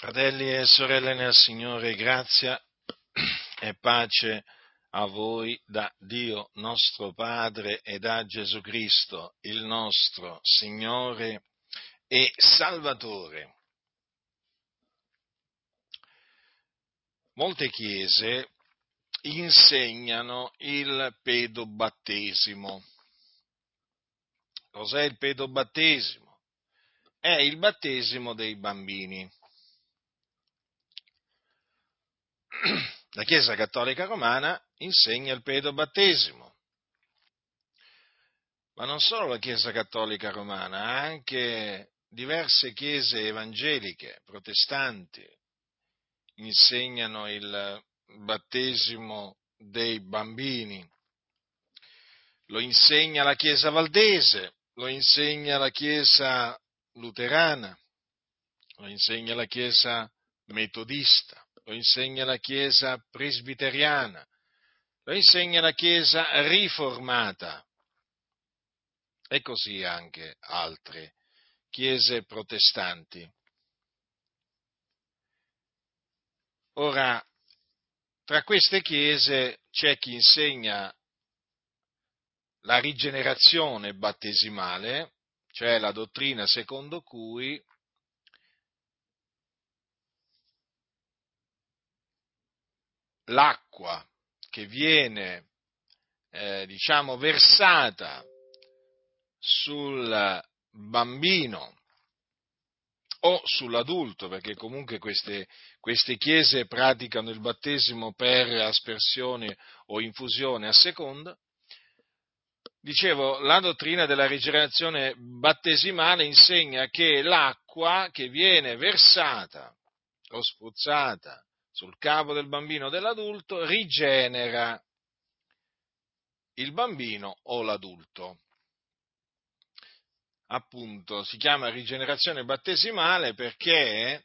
Fratelli e sorelle nel Signore, grazia e pace a voi da Dio nostro Padre e da Gesù Cristo, il nostro Signore e Salvatore. Molte chiese insegnano il pedobattesimo. Cos'è il pedobattesimo? È il battesimo dei bambini. La Chiesa Cattolica Romana insegna il pedobattesimo. Ma non solo la Chiesa Cattolica Romana, anche diverse chiese evangeliche, protestanti, insegnano il battesimo dei bambini. Lo insegna la Chiesa Valdese, lo insegna la Chiesa Luterana, lo insegna la Chiesa Metodista, lo insegna la Chiesa Presbiteriana, lo insegna la Chiesa Riformata e così anche altre chiese protestanti. Ora, tra queste chiese c'è chi insegna la rigenerazione battesimale, cioè la dottrina secondo cui l'acqua che viene, eh, diciamo, versata sul bambino o sull'adulto, perché comunque queste, queste, chiese praticano il battesimo per aspersione o infusione a seconda. Dicevo, la dottrina della rigenerazione battesimale insegna che l'acqua che viene versata o spruzzata sul capo del bambino o dell'adulto rigenera il bambino o l'adulto appunto si chiama rigenerazione battesimale perché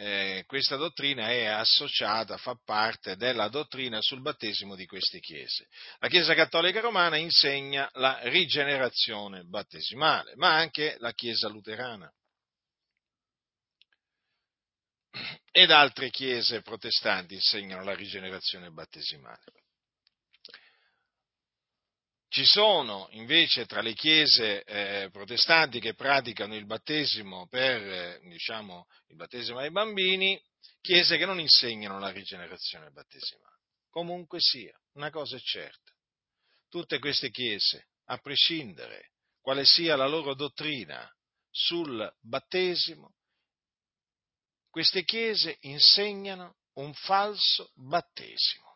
eh, questa dottrina è associata, fa parte della dottrina sul battesimo di queste chiese. La Chiesa Cattolica Romana insegna la rigenerazione battesimale, ma anche la Chiesa Luterana. Ed altre chiese protestanti insegnano la rigenerazione battesimale. Ci sono invece tra le chiese eh, protestanti che praticano il battesimo per, eh, diciamo, il battesimo ai bambini, chiese che non insegnano la rigenerazione battesimale. Comunque sia, una cosa è certa, tutte queste chiese, a prescindere quale sia la loro dottrina sul battesimo, queste chiese insegnano un falso battesimo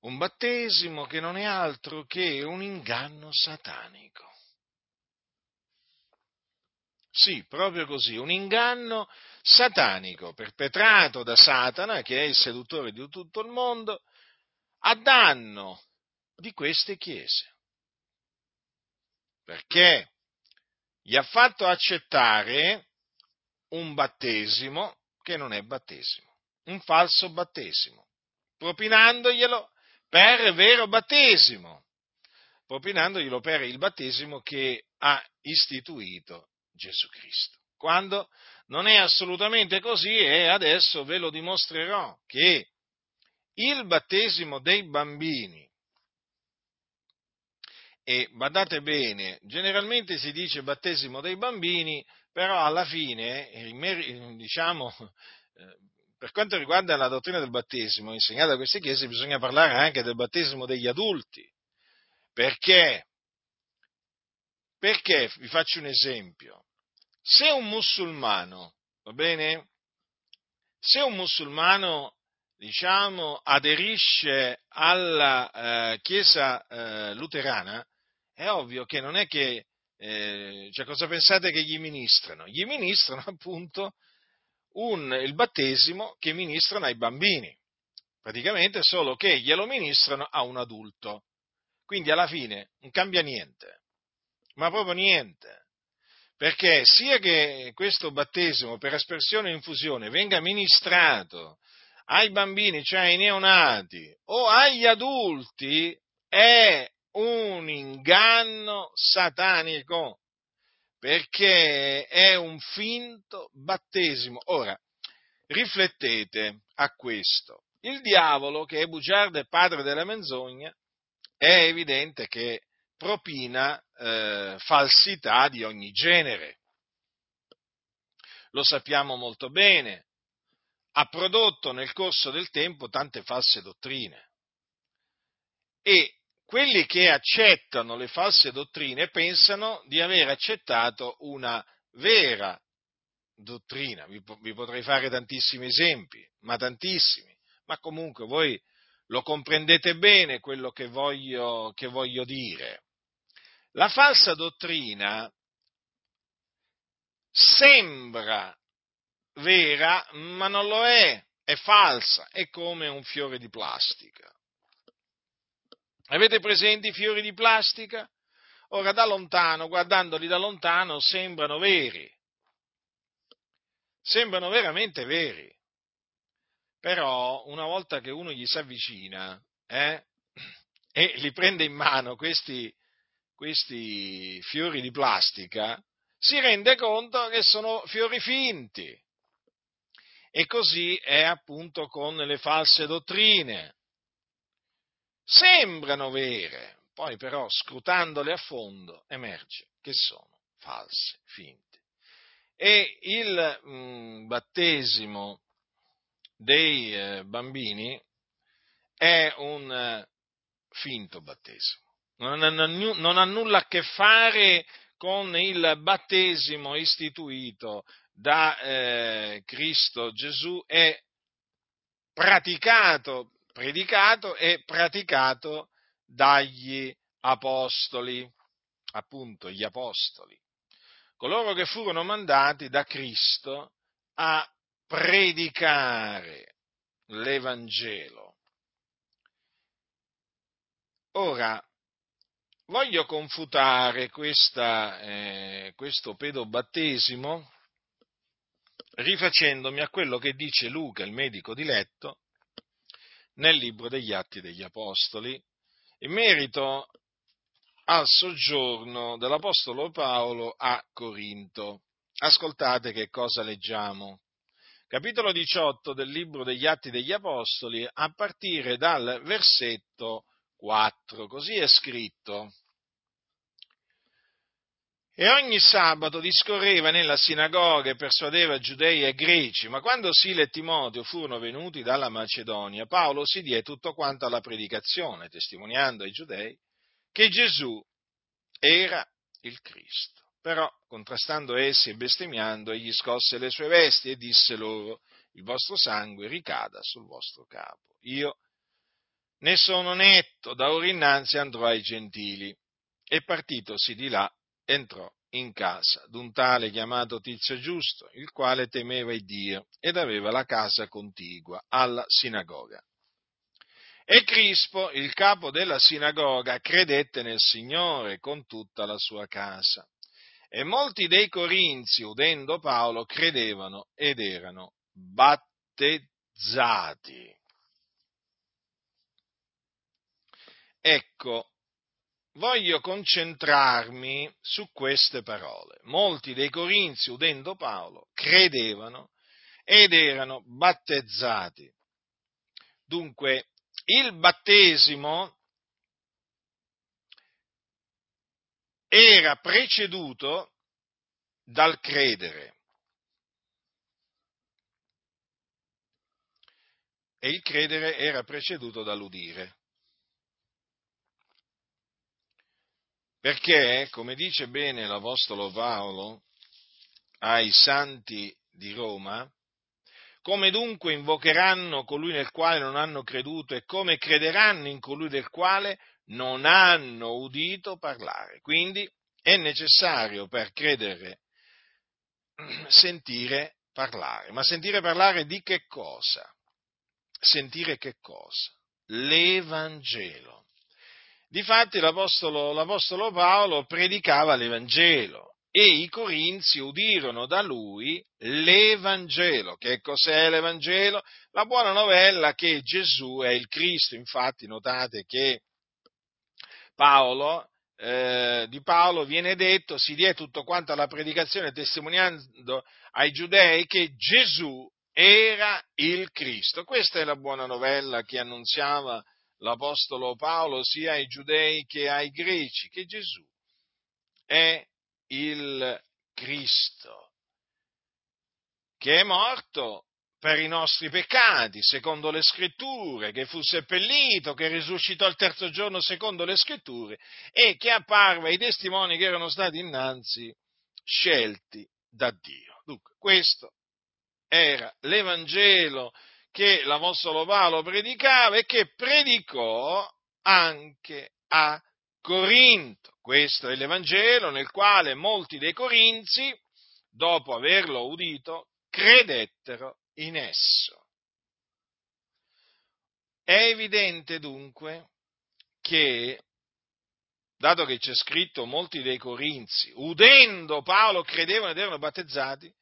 un battesimo che non è altro che un inganno satanico. Sì, proprio così, un inganno satanico perpetrato da Satana, che è il seduttore di tutto il mondo, a danno di queste chiese. Perché gli ha fatto accettare un battesimo che non è battesimo, un falso battesimo, propinandoglielo per vero battesimo, propinandoglielo per il battesimo che ha istituito Gesù Cristo. Quando non è assolutamente così e adesso ve lo dimostrerò che il battesimo dei bambini, e badate bene, generalmente si dice battesimo dei bambini, però alla fine, diciamo, per quanto riguarda la dottrina del battesimo insegnata da queste chiese, bisogna parlare anche del battesimo degli adulti. Perché? Perché, vi faccio un esempio, se un musulmano, va bene? Se un musulmano, diciamo, aderisce alla eh, Chiesa eh, luterana, è ovvio che non è che, eh, cioè cosa pensate che gli ministrano? Gli ministrano appunto un, il battesimo che ministrano ai bambini, praticamente solo che glielo ministrano a un adulto. Quindi alla fine non cambia niente, ma proprio niente. Perché sia che questo battesimo per aspersione e infusione venga ministrato ai bambini, cioè ai neonati, o agli adulti, è un inganno satanico. perché è un finto battesimo. Ora, riflettete a questo. Il diavolo, che è bugiardo e padre della menzogna, è evidente che propina eh, falsità di ogni genere. Lo sappiamo molto bene, ha prodotto nel corso del tempo tante false dottrine e quelli che accettano le false dottrine pensano di aver accettato una vera dottrina. Vi, vi, potrei fare tantissimi esempi, ma tantissimi, ma comunque voi lo comprendete bene quello che voglio, che voglio dire. La falsa dottrina sembra vera, ma non lo è, è falsa, è come un fiore di plastica. Avete presenti i fiori di plastica? Ora da lontano, guardandoli da lontano, sembrano veri, sembrano veramente veri, però una volta che uno gli si avvicina eh, e li prende in mano questi, questi fiori di plastica, si rende conto che sono fiori finti. E così è appunto con le false dottrine sembrano vere, poi però scrutandole a fondo emerge che sono false, finte. E il mh, mm, battesimo dei eh, bambini è un eh, finto battesimo, non ha, non ha nulla a che fare con il battesimo istituito da eh, Cristo Gesù e praticato predicato e praticato dagli apostoli, appunto gli apostoli, coloro che furono mandati da Cristo a predicare l'Evangelo. Ora, voglio confutare questa, eh, questo pedobattesimo rifacendomi a quello che dice Luca, il medico di letto, nel libro degli Atti degli Apostoli, in merito al soggiorno dell'Apostolo Paolo a Corinto. Ascoltate che cosa leggiamo. Capitolo 18 del libro degli Atti degli Apostoli, a partire dal versetto 4. Così è scritto. E ogni sabato discorreva nella sinagoga e persuadeva giudei e greci, ma quando Sile e Timoteo furono venuti dalla Macedonia, Paolo si diede tutto quanto alla predicazione, testimoniando ai giudei che Gesù era il Cristo. Però, contrastando essi e bestemmiando, egli scosse le sue vesti e disse loro, il vostro sangue ricada sul vostro capo. Io ne sono netto, da ora innanzi andrò ai gentili. E partitosi di là, entrò in casa d'un tale chiamato Tizio Giusto, il quale temeva il Dio ed aveva la casa contigua alla sinagoga. E Crispo, il capo della sinagoga, credette nel Signore con tutta la sua casa. E molti dei corinzi, udendo Paolo, credevano ed erano battezzati. Ecco, voglio concentrarmi su queste parole. Molti dei Corinzi, udendo Paolo, credevano ed erano battezzati. Dunque, il battesimo era preceduto dal credere. E il credere era preceduto dall'udire. Perché, come dice bene l'Apostolo Paolo ai santi di Roma, come dunque invocheranno colui nel quale non hanno creduto e come crederanno in colui del quale non hanno udito parlare. Quindi è necessario per credere sentire parlare. Ma sentire parlare di che cosa? Sentire che cosa? L'Evangelo. Difatti l'Apostolo, l'Apostolo Paolo predicava l'Evangelo e i Corinzi udirono da lui l'Evangelo. Che cos'è l'Evangelo? La buona novella che Gesù è il Cristo. Infatti notate che Paolo eh, di Paolo viene detto, si diede tutto quanto alla predicazione testimoniando ai giudei che Gesù era il Cristo. Questa è la buona novella che annunziava l'Apostolo Paolo sia ai giudei che ai greci, che Gesù è il Cristo, che è morto per i nostri peccati, secondo le scritture, che fu seppellito, che risuscitò il terzo giorno secondo le scritture e che apparve ai testimoni che erano stati innanzi scelti da Dio. Dunque, questo era l'Evangelo che l'Apostolo Paolo predicava e che predicò anche a Corinto. Questo è l'Evangelo nel quale molti dei corinzi, dopo averlo udito, credettero in esso. È evidente dunque che, dato che c'è scritto molti dei Corinzi, udendo Paolo credevano ed erano battezzati,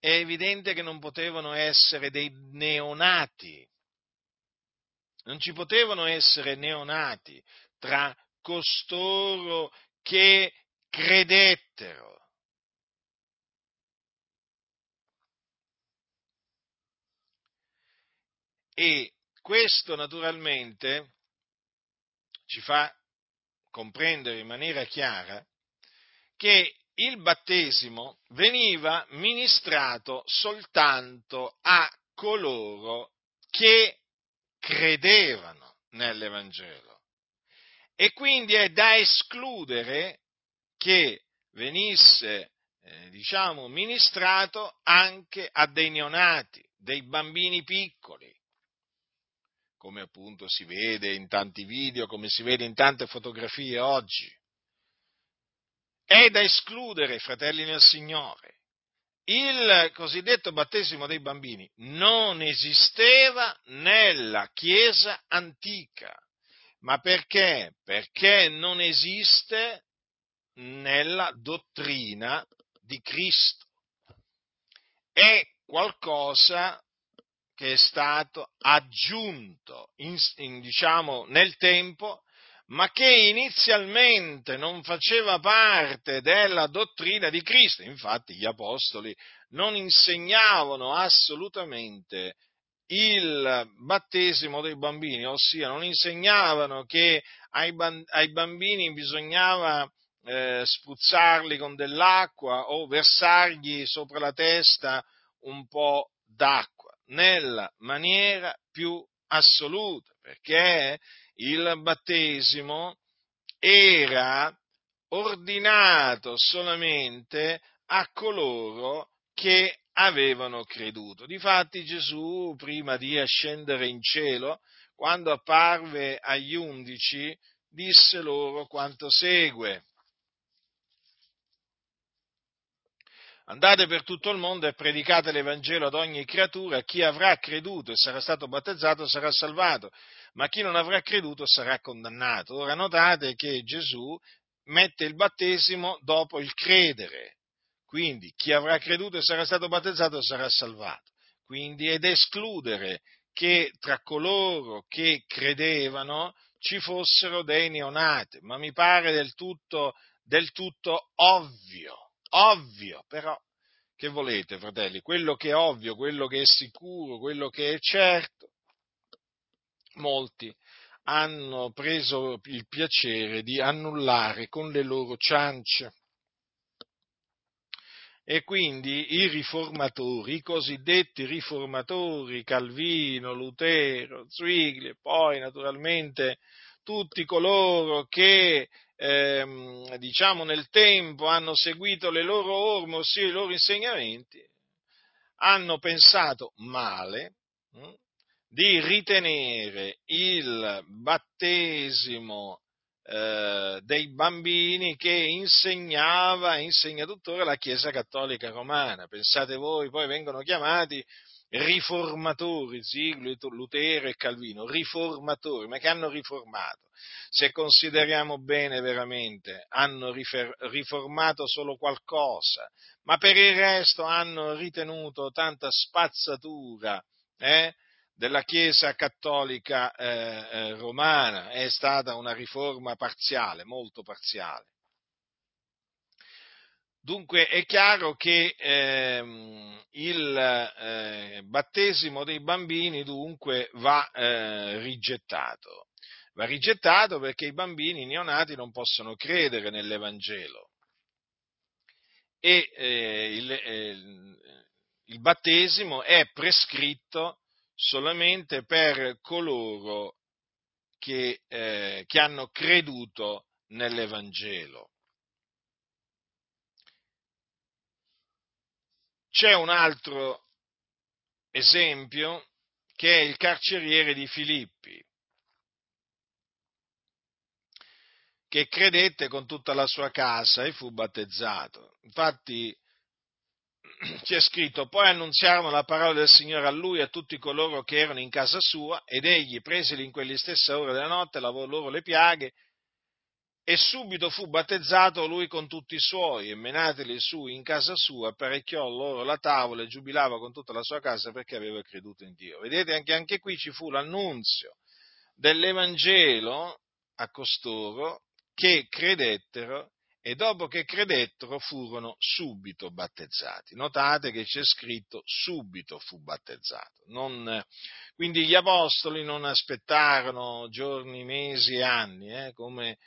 è evidente che non potevano essere dei neonati. Non ci potevano essere neonati tra costoro che credettero. E questo naturalmente ci fa comprendere in maniera chiara che il battesimo veniva ministrato soltanto a coloro che credevano nell'Evangelo. E quindi è da escludere che venisse, eh, diciamo, ministrato anche a dei neonati, dei bambini piccoli, come appunto si vede in tanti video, come si vede in tante fotografie oggi. È da escludere, fratelli nel Signore. Il cosiddetto battesimo dei bambini non esisteva nella Chiesa antica. Ma perché? Perché non esiste nella dottrina di Cristo. È qualcosa che è stato aggiunto in, in, diciamo, nel tempo, ma che inizialmente non faceva parte della dottrina di Cristo. Infatti gli apostoli non insegnavano assolutamente il battesimo dei bambini, ossia non insegnavano che ai, bambini bisognava eh, spruzzarli con dell'acqua o versargli sopra la testa un po' d'acqua nella maniera più assoluta, perché il battesimo era ordinato solamente a coloro che avevano creduto. Difatti Gesù, prima di ascendere in cielo, quando apparve agli undici, disse loro quanto segue. Andate per tutto il mondo e predicate l'Evangelo ad ogni creatura, chi avrà creduto e sarà stato battezzato sarà salvato, ma chi non avrà creduto sarà condannato. Ora notate che Gesù mette il battesimo dopo il credere, quindi chi avrà creduto e sarà stato battezzato sarà salvato. Quindi ed escludere che tra coloro che credevano ci fossero dei neonati, ma mi pare del tutto, del tutto ovvio ovvio, però che volete, fratelli? Quello che è ovvio, quello che è sicuro, quello che è certo, molti hanno preso il piacere di annullare con le loro ciance. E quindi i riformatori, i cosiddetti riformatori, Calvino, Lutero, Zwigli, e poi naturalmente tutti coloro che ehm, diciamo nel tempo hanno seguito le loro orme, ossia i loro insegnamenti, hanno pensato male hm, di ritenere il battesimo eh, dei bambini che insegnava, insegna tuttora la Chiesa Cattolica Romana. Pensate voi, poi vengono chiamati riformatori, Zigli, Lutero e Calvino, riformatori, ma che hanno riformato? Se consideriamo bene veramente, hanno rifer- riformato solo qualcosa, ma per il resto hanno ritenuto tanta spazzatura eh, della Chiesa cattolica eh, eh, romana, è stata una riforma parziale, molto parziale. Dunque è chiaro che ehm, il eh, battesimo dei bambini dunque va eh, rigettato. Va rigettato perché i bambini neonati non possono credere nell'Evangelo e eh, il, eh, il battesimo è prescritto solamente per coloro che, eh, che hanno creduto nell'Evangelo. C'è un altro esempio che è il carceriere di Filippi, che credette con tutta la sua casa e fu battezzato. Infatti c'è scritto, poi annunziarono la parola del Signore a lui e a tutti coloro che erano in casa sua, ed egli, presili in quelle stesse ore della notte, lavò loro le piaghe, e subito fu battezzato lui con tutti i suoi, e menateli su in casa sua, apparecchiò loro la tavola e giubilava con tutta la sua casa perché aveva creduto in Dio. Vedete, anche, anche qui ci fu l'annunzio dell'Evangelo a costoro che credettero e dopo che credettero furono subito battezzati. Notate che c'è scritto subito fu battezzato. Non, quindi gli apostoli non aspettarono giorni, mesi e anni, eh, come,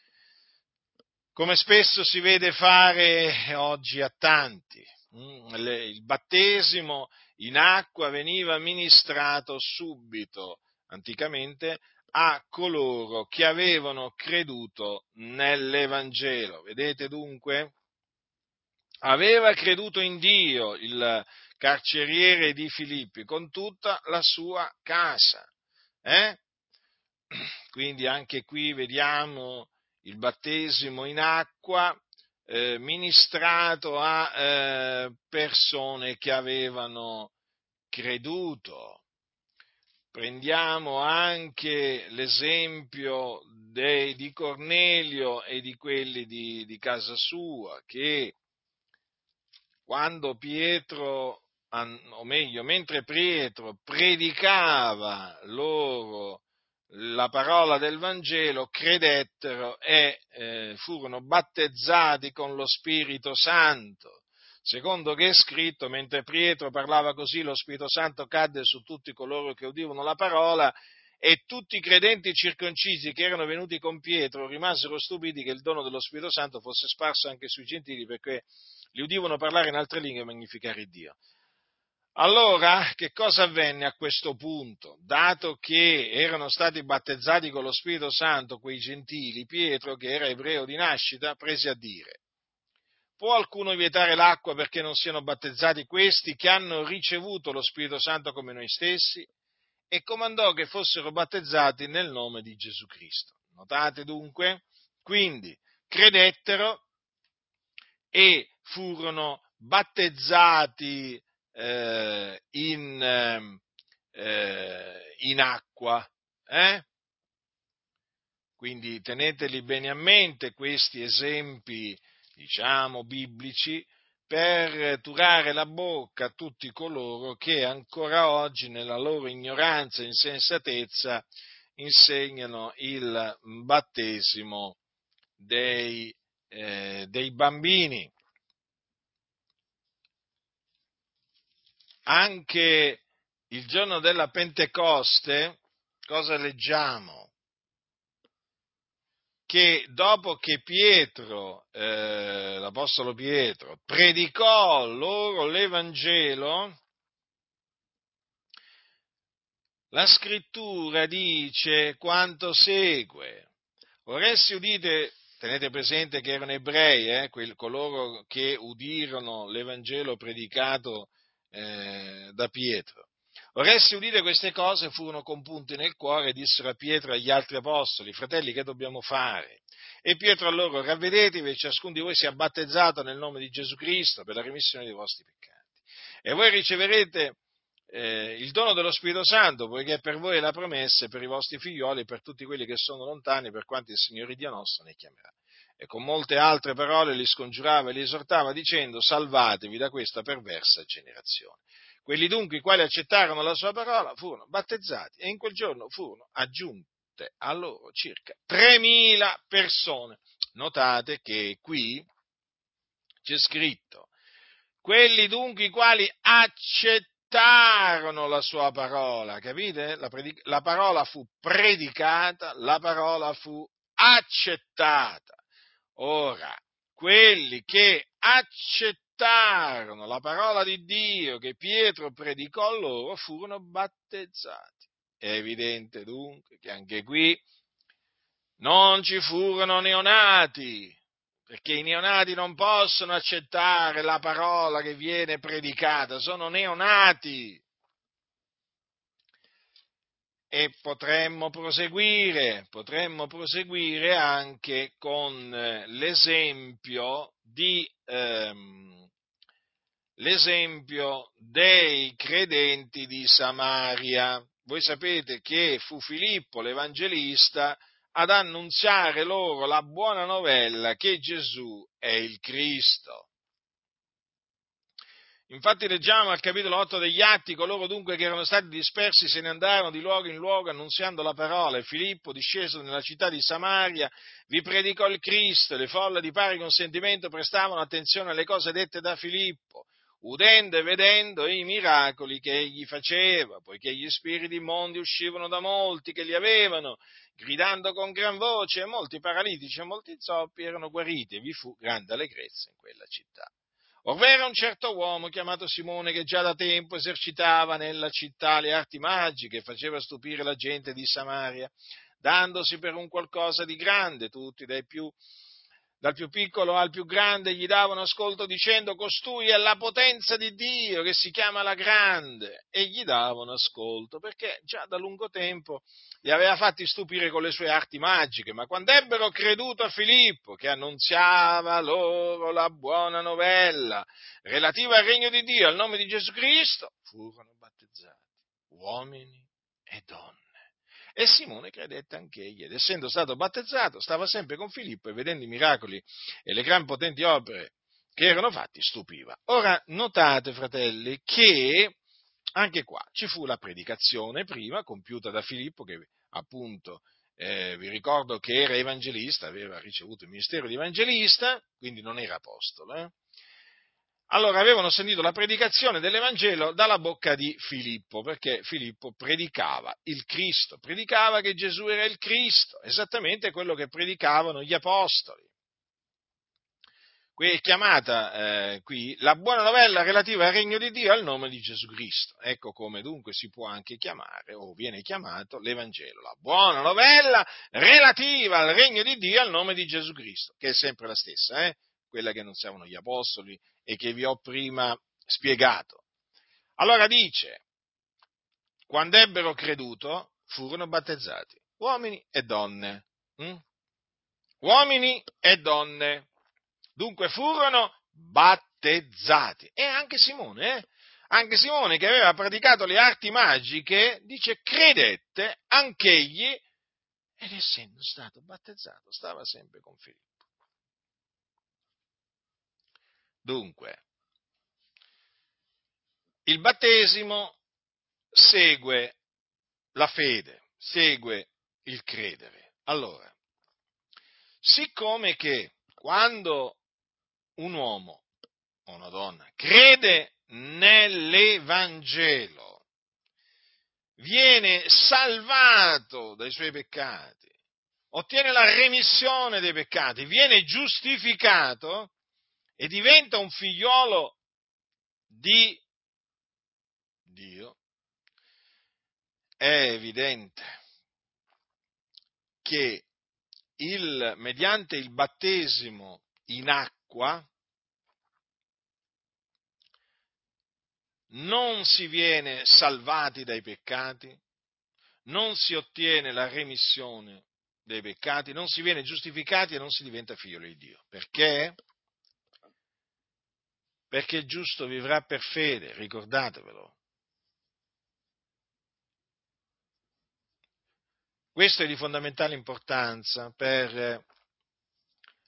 come, spesso si vede fare oggi a tanti. Mm, il battesimo in acqua veniva ministrato subito. Anticamente a coloro che avevano creduto nell'Evangelo. Vedete dunque? Aveva creduto in Dio il carceriere di Filippi con tutta la sua casa. Eh? Quindi anche qui vediamo il battesimo in acqua eh, ministrato a eh, persone che avevano creduto prendiamo anche l'esempio dei, di Cornelio e di quelli di, di casa sua, che quando Pietro, o meglio, mentre Pietro predicava loro la parola del Vangelo, credettero e eh, furono battezzati con lo Spirito Santo secondo che è scritto, mentre Pietro parlava così, lo Spirito Santo cadde su tutti coloro che udivano la parola e tutti i credenti circoncisi che erano venuti con Pietro rimasero stupiti che il dono dello Spirito Santo fosse sparso anche sui gentili perché li udivano parlare in altre lingue e magnificare Dio. Allora, che cosa avvenne a questo punto? Dato che erano stati battezzati con lo Spirito Santo quei gentili, Pietro, che era ebreo di nascita, prese a dire, Può qualcuno vietare l'acqua perché non siano battezzati questi che hanno ricevuto lo Spirito Santo come noi stessi? E comandò che fossero battezzati nel nome di Gesù Cristo. Notate dunque? Quindi credettero e furono battezzati eh, in, eh, in, acqua. Eh? Quindi teneteli bene a mente questi esempi diciamo, biblici, per turare la bocca a tutti coloro che ancora oggi, nella loro ignoranza e insensatezza, insegnano il battesimo dei, eh, dei bambini. Anche il giorno della Pentecoste, cosa leggiamo? Che dopo che Pietro, eh, l'Apostolo Pietro, predicò loro l'Evangelo, la scrittura dice quanto segue. Ora essi udite, tenete presente che erano ebrei, eh, quel, coloro che udirono l'Evangelo predicato eh, da Pietro. Ora essi udite queste cose furono compunti nel cuore e dissero a Pietro e agli altri apostoli, fratelli, che dobbiamo fare? E Pietro a loro, ravvedetevi e ciascuno di voi sia battezzato nel nome di Gesù Cristo per la remissione dei vostri peccati. E voi riceverete eh, il dono dello Spirito Santo, poiché per voi è la promessa per i vostri figlioli e per tutti quelli che sono lontani, per quanti il Signore Dio nostro ne chiamerà. E con molte altre parole li scongiurava e li esortava dicendo salvatevi da questa perversa generazione. Quelli dunque i quali accettarono la sua parola furono battezzati e in quel giorno furono aggiunte a loro circa 3.000 persone. Notate che qui c'è scritto, quelli dunque i quali accettarono la sua parola, capite? La, predic- la parola fu predicata, la parola fu accettata. Ora, quelli che accettarono la parola di Dio che Pietro predicò loro furono battezzati. È evidente dunque che anche qui non ci furono neonati, perché i neonati non possono accettare la parola che viene predicata, sono neonati. E potremmo proseguire, potremmo proseguire anche con eh, l'esempio, di, ehm, l'esempio dei credenti di Samaria. Voi sapete che fu Filippo l'Evangelista ad annunziare loro la buona novella che Gesù è il Cristo. Infatti leggiamo al capitolo 8 degli Atti, coloro dunque che erano stati dispersi se ne andarono di luogo in luogo annunziando la parola e Filippo, disceso nella città di Samaria, vi predicò il Cristo le folle di pari consentimento prestavano attenzione alle cose dette da Filippo, udendo e vedendo i miracoli che egli faceva, poiché gli spiriti immondi uscivano da molti che li avevano gridando con gran voce, e molti paralitici e molti zoppi erano guariti, e vi fu grande allegrezza in quella città. Ovvero un certo uomo chiamato Simone che già da tempo esercitava nella città le arti magiche e faceva stupire la gente di Samaria, dandosi per un qualcosa di grande, tutti dai più dal più piccolo al più grande gli davano ascolto dicendo costui è la potenza di Dio che si chiama la grande e gli davano ascolto perché già da lungo tempo li aveva fatti stupire con le sue arti magiche, ma quando ebbero creduto a Filippo che annunziava loro la buona novella relativa al regno di Dio, al nome di Gesù Cristo, furono battezzati uomini e donne. E Simone credette anch'egli, ed essendo stato battezzato, stava sempre con Filippo e vedendo i miracoli e le gran potenti opere che erano fatti, stupiva. Ora, notate, fratelli, che anche qua ci fu la predicazione prima, compiuta da Filippo, che appunto eh, vi ricordo che era evangelista, aveva ricevuto il ministero di evangelista, quindi non era apostolo. Eh? Allora avevano sentito la predicazione dell'Evangelo dalla bocca di Filippo, perché Filippo predicava il Cristo, predicava che Gesù era il Cristo, esattamente quello che predicavano gli apostoli. Qui è chiamata eh, qui la buona novella relativa al regno di Dio al nome di Gesù Cristo. Ecco come dunque si può anche chiamare, o viene chiamato, l'Evangelo, la buona novella relativa al regno di Dio al nome di Gesù Cristo, che è sempre la stessa, eh? Quella che annunziavano gli apostoli e che vi ho prima spiegato. Allora dice, quando ebbero creduto furono battezzati, uomini e donne. Hm? Uomini e donne. Dunque furono battezzati. E anche Simone, eh? anche Simone che aveva praticato le arti magiche, dice credette anch'egli ed essendo stato battezzato stava sempre con Filippo. Dunque, il battesimo segue la fede, segue il credere. Allora, siccome che quando un uomo o una donna crede nell'Evangelo, viene salvato dai suoi peccati, ottiene la remissione dei peccati, viene giustificato, e diventa un figliolo di Dio, è evidente che il, mediante il battesimo in acqua non si viene salvati dai peccati, non si ottiene la remissione dei peccati, non si viene giustificati e non si diventa figlio di Dio. Perché? Perché il giusto vivrà per fede, ricordatevelo. Questo è di fondamentale importanza per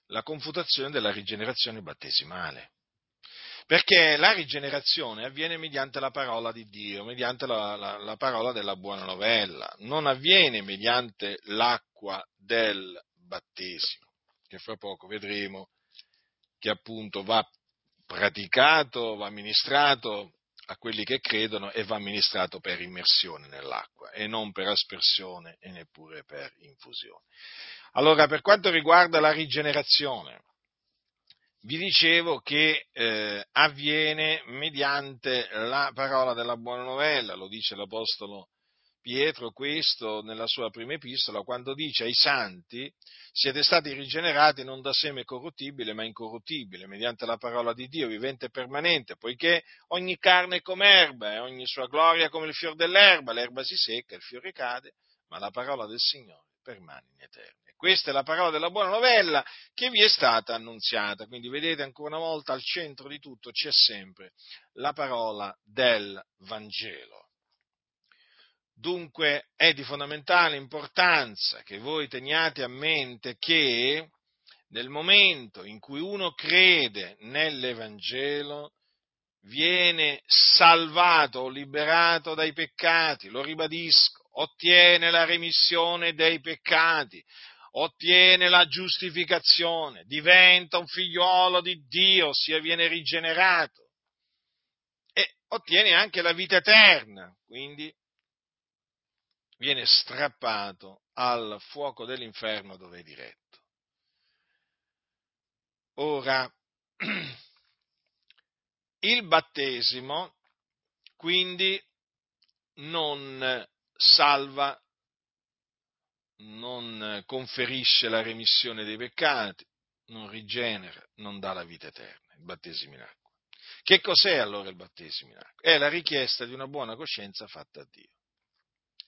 la confutazione della rigenerazione battesimale. Perché la rigenerazione avviene mediante la parola di Dio, mediante la, la, la parola della buona novella, non avviene mediante l'acqua del battesimo, che fra poco vedremo che appunto va praticato, va ministrato a quelli che credono e va amministrato per immersione nell'acqua e non per aspersione e neppure per infusione. Allora, per quanto riguarda la rigenerazione, vi dicevo che eh, avviene mediante la parola della buona novella, lo dice l'Apostolo Pietro questo nella sua prima epistola, quando dice ai santi siete stati rigenerati non da seme corruttibile ma incorruttibile, mediante la parola di Dio vivente e permanente, poiché ogni carne è come erba e ogni sua gloria come il fior dell'erba, l'erba si secca, il fiore cade, ma la parola del Signore permane in eterno. Questa è la parola della buona novella che vi è stata annunziata. Quindi vedete ancora una volta al centro di tutto c'è sempre la parola del Vangelo. Dunque è di fondamentale importanza che voi teniate a mente che nel momento in cui uno crede nell'Evangelo viene salvato o liberato dai peccati, lo ribadisco, ottiene la remissione dei peccati, ottiene la giustificazione, diventa un figliuolo di Dio, si viene rigenerato e ottiene anche la vita eterna, quindi viene strappato al fuoco dell'inferno dove è diretto. Ora, il battesimo quindi non salva, non conferisce la remissione dei peccati, non rigenera, non dà la vita eterna, il battesimo in acqua. Che cos'è allora il battesimo in acqua? È la richiesta di una buona coscienza fatta a Dio.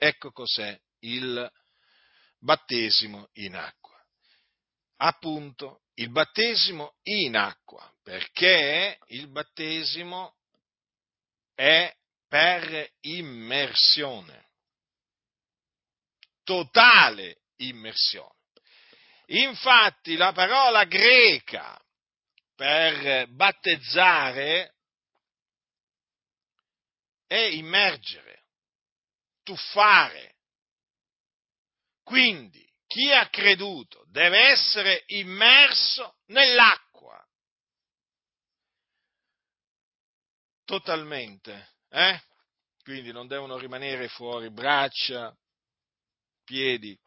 Ecco cos'è il battesimo in acqua. Appunto, il battesimo in acqua, perché il battesimo è per immersione, totale immersione. Infatti la parola greca per battezzare è immergere tuffare. Quindi chi ha creduto deve essere immerso nell'acqua. Totalmente. Eh? Quindi non devono rimanere fuori braccia, piedi,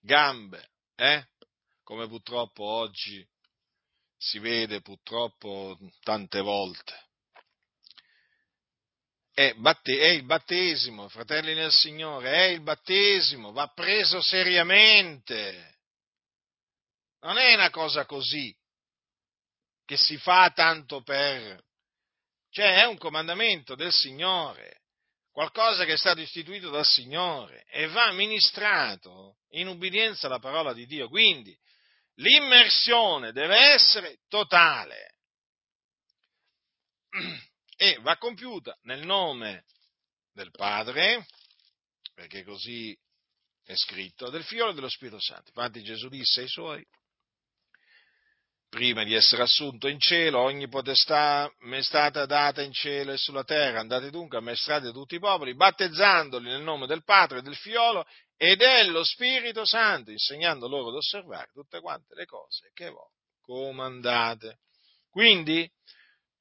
gambe, eh? come purtroppo oggi si vede purtroppo tante volte è, il battesimo, fratelli nel Signore, è il battesimo, va preso seriamente. Non è una cosa così, che si fa tanto per... Cioè è un comandamento del Signore, qualcosa che è stato istituito dal Signore e va ministrato in ubbidienza alla parola di Dio. Quindi l'immersione deve essere totale e va compiuta nel nome del Padre, perché così è scritto, del Figlio e dello Spirito Santo. Infatti Gesù disse ai suoi, prima di essere assunto in cielo, ogni potestà mi è stata data in cielo e sulla terra, andate dunque, ammaestrate tutti i popoli, battezzandoli nel nome del Padre, del Figliolo e dello Spirito Santo, insegnando loro ad osservare tutte quante le cose che voi comandate. Quindi,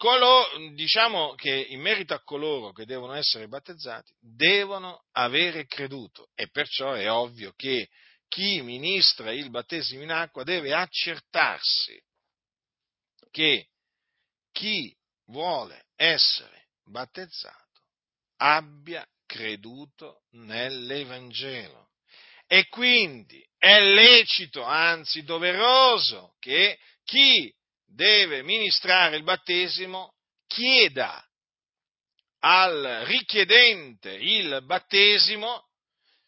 Colo, diciamo che in merito a coloro che devono essere battezzati, devono avere creduto e perciò è ovvio che chi ministra il battesimo in acqua deve accertarsi che chi vuole essere battezzato abbia creduto nell'Evangelo. E quindi è lecito, anzi doveroso, che chi deve ministrare il battesimo chieda al richiedente il battesimo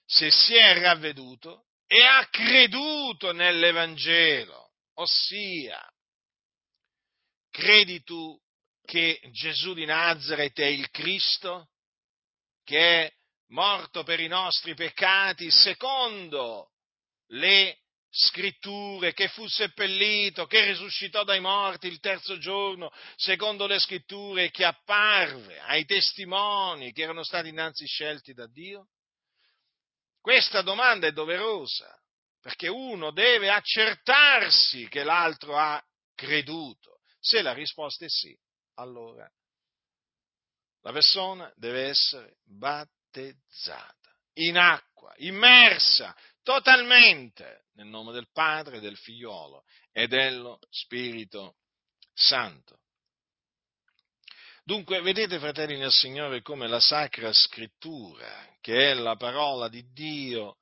se si è ravveduto e ha creduto nell'Evangelo, ossia, credi tu che Gesù di Nazareth è il Cristo, che è morto per i nostri peccati secondo le scritture, che fu seppellito, che risuscitò dai morti il terzo giorno, secondo le scritture, che apparve ai testimoni che erano stati innanzi scelti da Dio? Questa domanda è doverosa, perché uno deve accertarsi che l'altro ha creduto. Se la risposta è sì, allora la persona deve essere battezzata in acqua, immersa totalmente nel nome del Padre, del Figliolo e dello Spirito Santo. Dunque, vedete, fratelli nel Signore, come la Sacra Scrittura, che è la parola di Dio,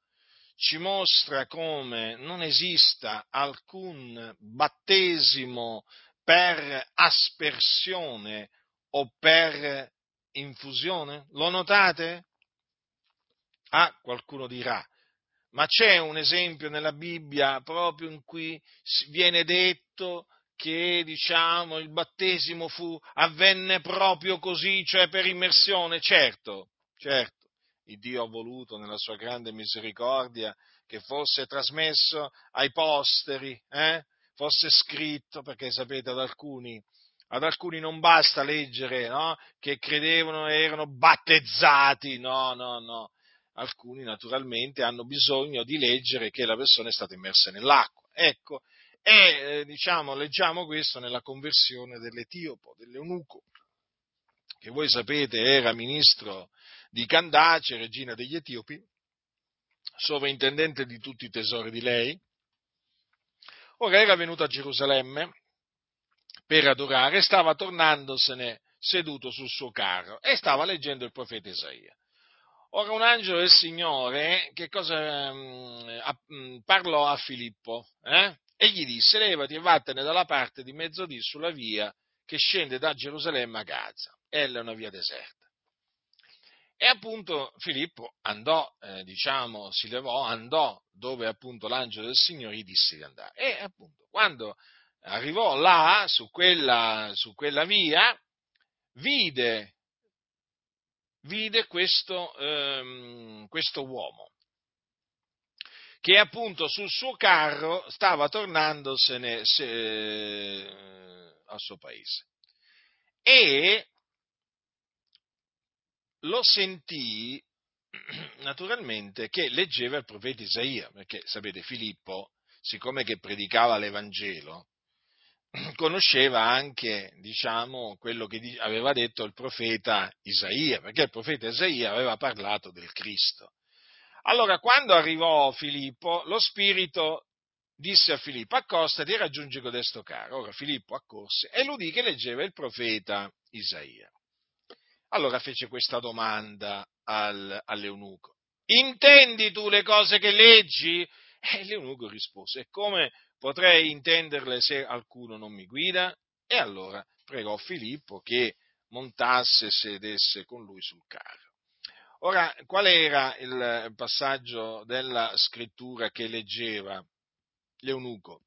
ci mostra come non esista alcun battesimo per aspersione o per infusione? Lo notate? Ah, qualcuno dirà, ma c'è un esempio nella Bibbia proprio in cui viene detto che diciamo il battesimo fu, avvenne proprio così, cioè per immersione, certo, certo, il Dio ha voluto nella sua grande misericordia che fosse trasmesso ai posteri, eh? fosse scritto, perché sapete ad alcuni, ad alcuni non basta leggere no? che credevano e erano battezzati, no, no, no, alcuni naturalmente hanno bisogno di leggere che la persona è stata immersa nell'acqua. Ecco, e eh, diciamo, leggiamo questo nella conversione dell'Etiopo, dell'Eunuco, che voi sapete era ministro di Candace, regina degli Etiopi, sovrintendente di tutti i tesori di lei. Ora era venuto a Gerusalemme per adorare stava tornandosene seduto sul suo carro e stava leggendo il profeta Isaia. Ora un angelo del Signore che cosa um, parlò a Filippo eh? e gli disse levati e vattene dalla parte di mezzodì sulla via che scende da Gerusalemme a Gaza. Ella è una via deserta. E appunto Filippo andò, eh, diciamo, si levò, andò dove appunto l'angelo del Signore gli disse di andare. E appunto quando arrivò là, su quella, su quella via, vide vide questo, ehm, questo uomo che appunto sul suo carro stava tornandosene se, eh, al suo paese. E lo sentì naturalmente che leggeva il profeta Isaia, perché sapete Filippo, siccome che predicava l'Evangelo, conosceva anche, diciamo, quello che aveva detto il profeta Isaia, perché il profeta Isaia aveva parlato del Cristo. Allora, quando arrivò Filippo, lo Spirito disse a Filippo, accostati e raggiungi codesto caro. Ora Filippo accorse e l'udì che leggeva il profeta Isaia. Allora fece questa domanda al, all'eunuco. Intendi tu le cose che leggi? E l'eunuco rispose, e come potrei intenderle se alcuno non mi guida? E allora pregò Filippo che montasse e sedesse con lui sul carro. Ora, qual era il passaggio della scrittura che leggeva l'eunuco?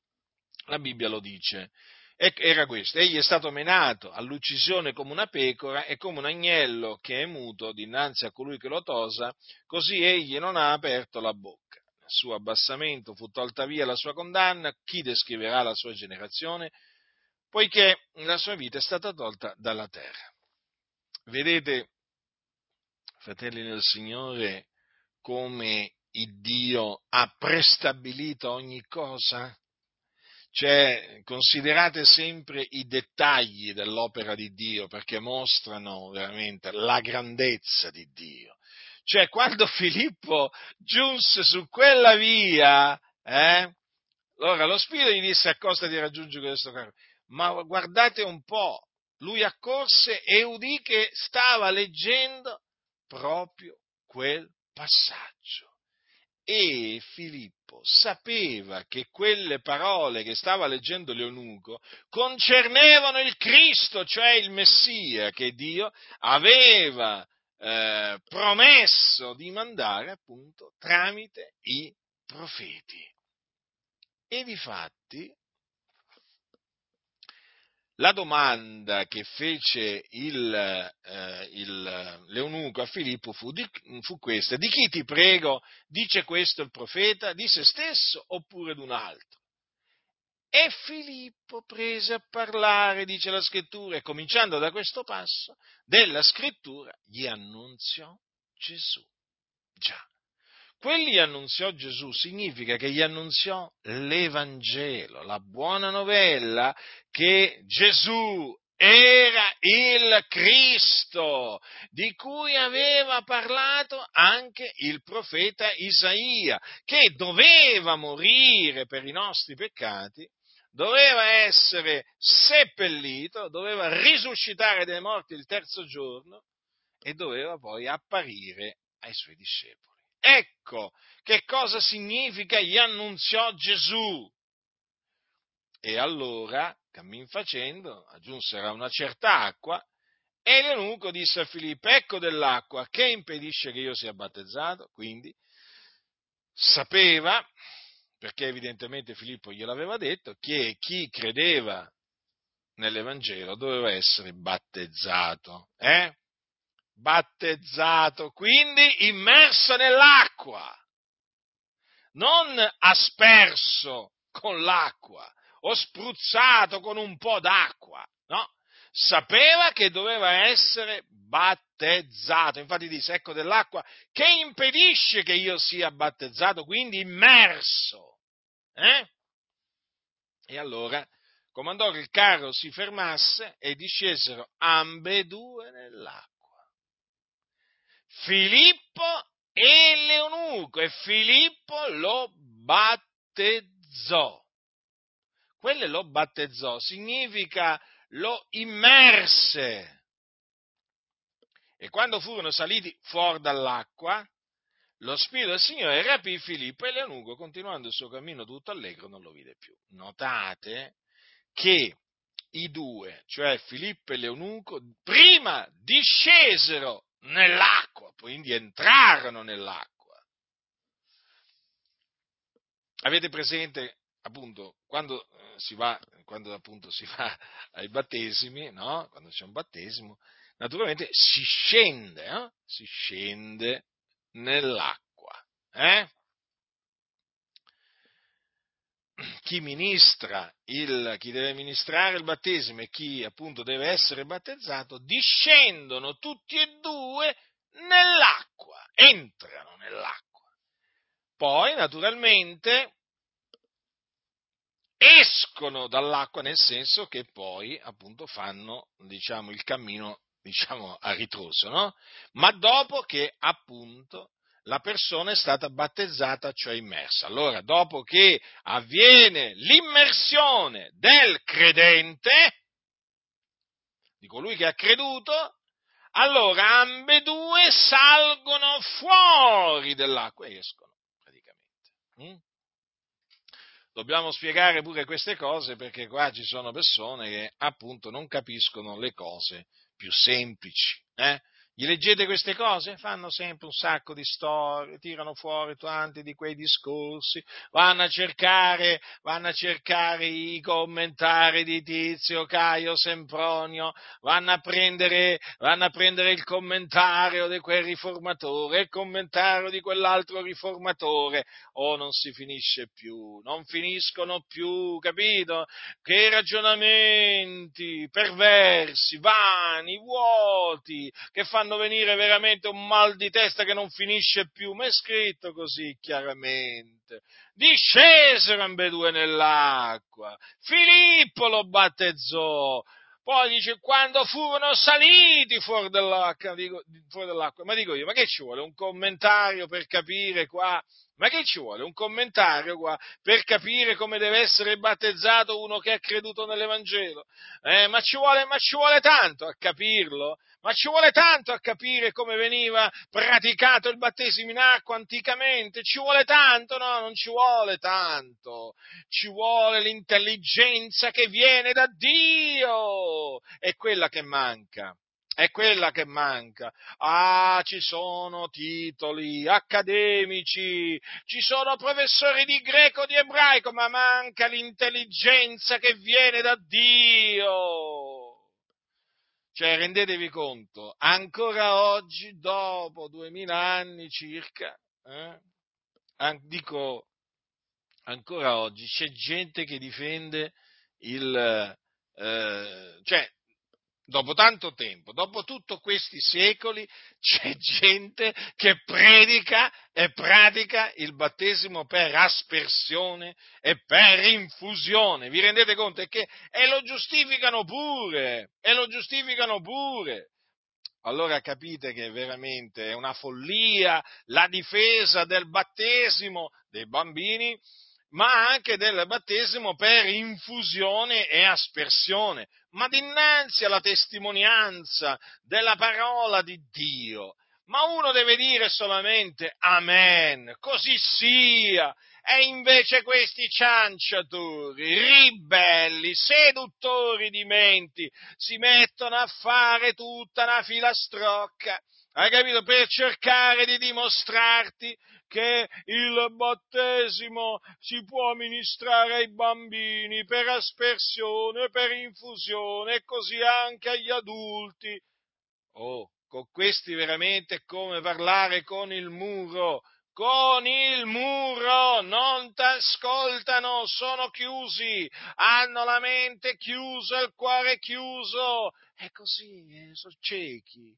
La Bibbia lo dice. Era questo, egli è stato menato all'uccisione come una pecora e come un agnello che è muto dinanzi a colui che lo tosa, così egli non ha aperto la bocca suo abbassamento fu tolta via la sua condanna, chi descriverà la sua generazione? Poiché la sua vita è stata tolta dalla terra. Vedete, fratelli del Signore, come il Dio ha prestabilito ogni cosa? Cioè, considerate sempre i dettagli dell'opera di Dio perché mostrano veramente la grandezza di Dio. Cioè, quando Filippo giunse su quella via, eh, allora lo spirito gli disse accosta di raggiungere questo carro. Ma guardate un po', lui accorse e udì che stava leggendo proprio quel passaggio. E Filippo sapeva che quelle parole che stava leggendo l'eunuco concernevano il Cristo, cioè il Messia che Dio aveva eh, promesso di mandare appunto tramite i profeti. E difatti la domanda che fece il, eh, il, l'eunuco a Filippo fu, di, fu, questa, di chi ti prego dice questo il profeta? Di se stesso oppure di un altro? E Filippo prese a parlare, dice la scrittura, e cominciando da questo passo della scrittura, gli annunziò Gesù. Già, quelli annunziò Gesù significa che gli annunziò l'Evangelo, la buona novella che Gesù era il Cristo di cui aveva parlato anche il profeta Isaia, che doveva morire per i nostri peccati, doveva essere seppellito, doveva risuscitare dai morti il terzo giorno e doveva poi apparire ai suoi discepoli. Ecco che cosa significa gli annunziò Gesù. E allora, cammin facendo, aggiunsero una certa acqua e l'eunuco disse a Filippo, ecco dell'acqua, che impedisce che io sia battezzato? Quindi sapeva, perché evidentemente Filippo gliel'aveva detto, che chi credeva nell'Evangelo doveva essere battezzato. Eh? battezzato, quindi immerso nell'acqua, non asperso con l'acqua o spruzzato con un po' d'acqua, no? Sapeva che doveva essere battezzato, infatti disse, ecco dell'acqua che impedisce che io sia battezzato, quindi immerso. Eh? E allora comandò che il carro si fermasse e discesero ambedue nell'acqua Filippo e l'eunuco e Filippo lo battezzò. Quello lo battezzò significa lo immerse. E quando furono saliti fuori dall'acqua, lo Spirito del Signore rapì Filippo e l'eunuco, continuando il suo cammino tutto allegro, non lo vide più. Notate che i due, cioè Filippo e l'eunuco, prima discesero nell'acqua, quindi entrarono nell'acqua. Avete presente appunto quando eh, si va, quando appunto si va ai battesimi, no? Quando c'è un battesimo, naturalmente si scende, eh? si scende nell'acqua. Eh? chi ministra il, chi deve ministrare il battesimo e chi appunto deve essere battezzato, discendono tutti e due nell'acqua, entrano nell'acqua. Poi, naturalmente, escono dall'acqua nel senso che poi appunto fanno, diciamo, il cammino, diciamo, a ritroso, no? Ma dopo che appunto la persona è stata battezzata, cioè immersa. Allora, dopo che avviene l'immersione del credente, di colui che ha creduto, allora ambedue salgono fuori dell'acqua e escono praticamente. Mm? Dobbiamo spiegare pure queste cose perché qua ci sono persone che appunto non capiscono le cose più semplici. Eh? Gli leggete queste cose? Fanno sempre un sacco di storie, tirano fuori tanti di quei discorsi, vanno a cercare, vanno a cercare i commentari di Tizio, Caio, Sempronio, vanno a prendere, vanno a prendere il commentario di quel riformatore, il commentario di quell'altro riformatore. Oh, non si finisce più, non finiscono più, capito? Che ragionamenti perversi, vani, vuoti, che fanno fanno venire veramente un mal di testa che non finisce più, ma è scritto così chiaramente. Discesero ambedue nell'acqua, Filippo lo battezzò, poi dice, quando furono saliti fuori dell'acqua, dico, fuori dell'acqua, ma dico io, ma che ci vuole un commentario per capire qua ma che ci vuole? Un commentario qua per capire come deve essere battezzato uno che ha creduto nell'Evangelo? Eh, ma, ci vuole, ma ci vuole tanto a capirlo? Ma ci vuole tanto a capire come veniva praticato il battesimo in acqua anticamente? Ci vuole tanto? No, non ci vuole tanto. Ci vuole l'intelligenza che viene da Dio. È quella che manca. È quella che manca. Ah, ci sono titoli accademici, ci sono professori di greco, di ebraico, ma manca l'intelligenza che viene da Dio. Cioè, rendetevi conto, ancora oggi, dopo duemila anni circa, eh, dico, ancora oggi c'è gente che difende il, eh, cioè, dopo tanto tempo, dopo tutti questi secoli, c'è gente che predica e pratica il battesimo per aspersione e per infusione. Vi rendete conto? Che, e lo giustificano pure, e lo giustificano pure. Allora capite che veramente è una follia la difesa del battesimo dei bambini ma anche del battesimo per infusione e aspersione, ma dinanzi alla testimonianza della parola di Dio. Ma uno deve dire solamente Amen, così sia. E invece questi cianciatori, ribelli, seduttori di menti, si mettono a fare tutta una filastrocca hai capito? Per cercare di dimostrarti che il battesimo si può ministrare ai bambini per aspersione, per infusione e così anche agli adulti. Oh, con questi veramente è come parlare con il muro. Con il muro non t'ascoltano, sono chiusi, hanno la mente chiusa, il cuore chiuso, è così, eh, sono ciechi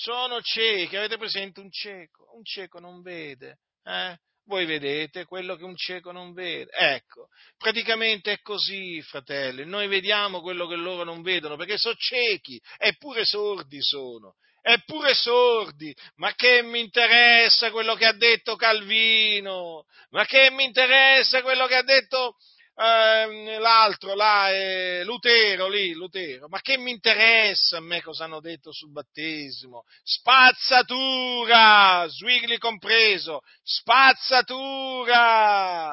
sono ciechi, avete presente un cieco? Un cieco non vede, eh? Voi vedete quello che un cieco non vede. Ecco, praticamente è così, fratelli. Noi vediamo quello che loro non vedono perché sono ciechi, eppure sordi sono. Eppure sordi, ma che mi interessa quello che ha detto Calvino? Ma che mi interessa quello che ha detto eh, l'altro là è Lutero lì, Lutero, ma che mi interessa a me cosa hanno detto sul battesimo? Spazzatura, Swigli compreso, spazzatura,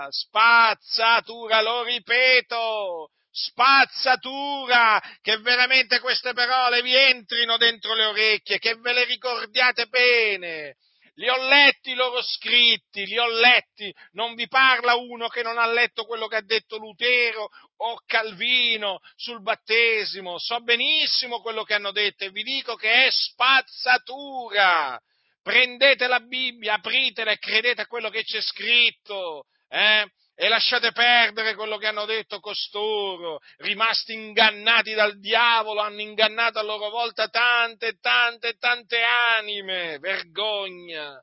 spazzatura, lo ripeto, spazzatura, che veramente queste parole vi entrino dentro le orecchie, che ve le ricordiate bene, li ho letti i loro scritti, li ho letti, non vi parla uno che non ha letto quello che ha detto Lutero o Calvino sul battesimo, so benissimo quello che hanno detto e vi dico che è spazzatura. Prendete la Bibbia, apritela e credete a quello che c'è scritto. Eh? E lasciate perdere quello che hanno detto costoro, rimasti ingannati dal diavolo, hanno ingannato a loro volta tante, tante, tante anime, vergogna.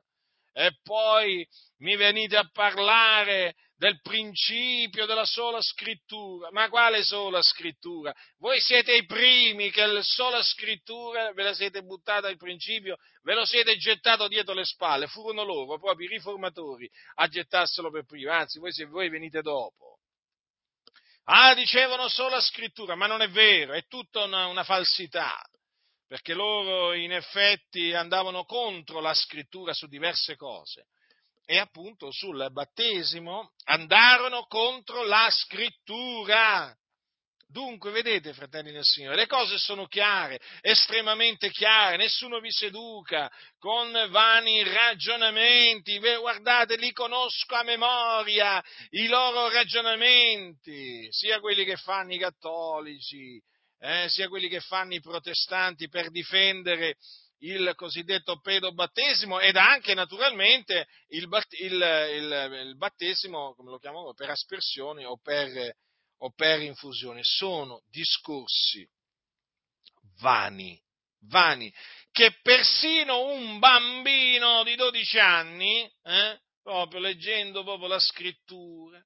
E poi mi venite a parlare del principio della sola scrittura. Ma quale sola scrittura? Voi siete i primi che la sola scrittura ve la siete buttata al principio, ve lo siete gettato dietro le spalle. Furono loro, proprio i riformatori, a gettarselo per prima. Anzi, voi, se voi venite dopo. Ah, dicevano sola scrittura, ma non è vero, è tutta una, una falsità perché loro in effetti andavano contro la scrittura su diverse cose e appunto sul battesimo andarono contro la scrittura. Dunque, vedete, fratelli del Signore, le cose sono chiare, estremamente chiare, nessuno vi seduca con vani ragionamenti, guardate, li conosco a memoria, i loro ragionamenti, sia quelli che fanno i cattolici, eh, sia quelli che fanno i protestanti per difendere il cosiddetto pedobattesimo ed anche naturalmente il, il, il, il battesimo, come lo chiamano, per aspersione o per, o per infusione. Sono discorsi vani, vani, che persino un bambino di 12 anni, eh, proprio leggendo proprio la scrittura,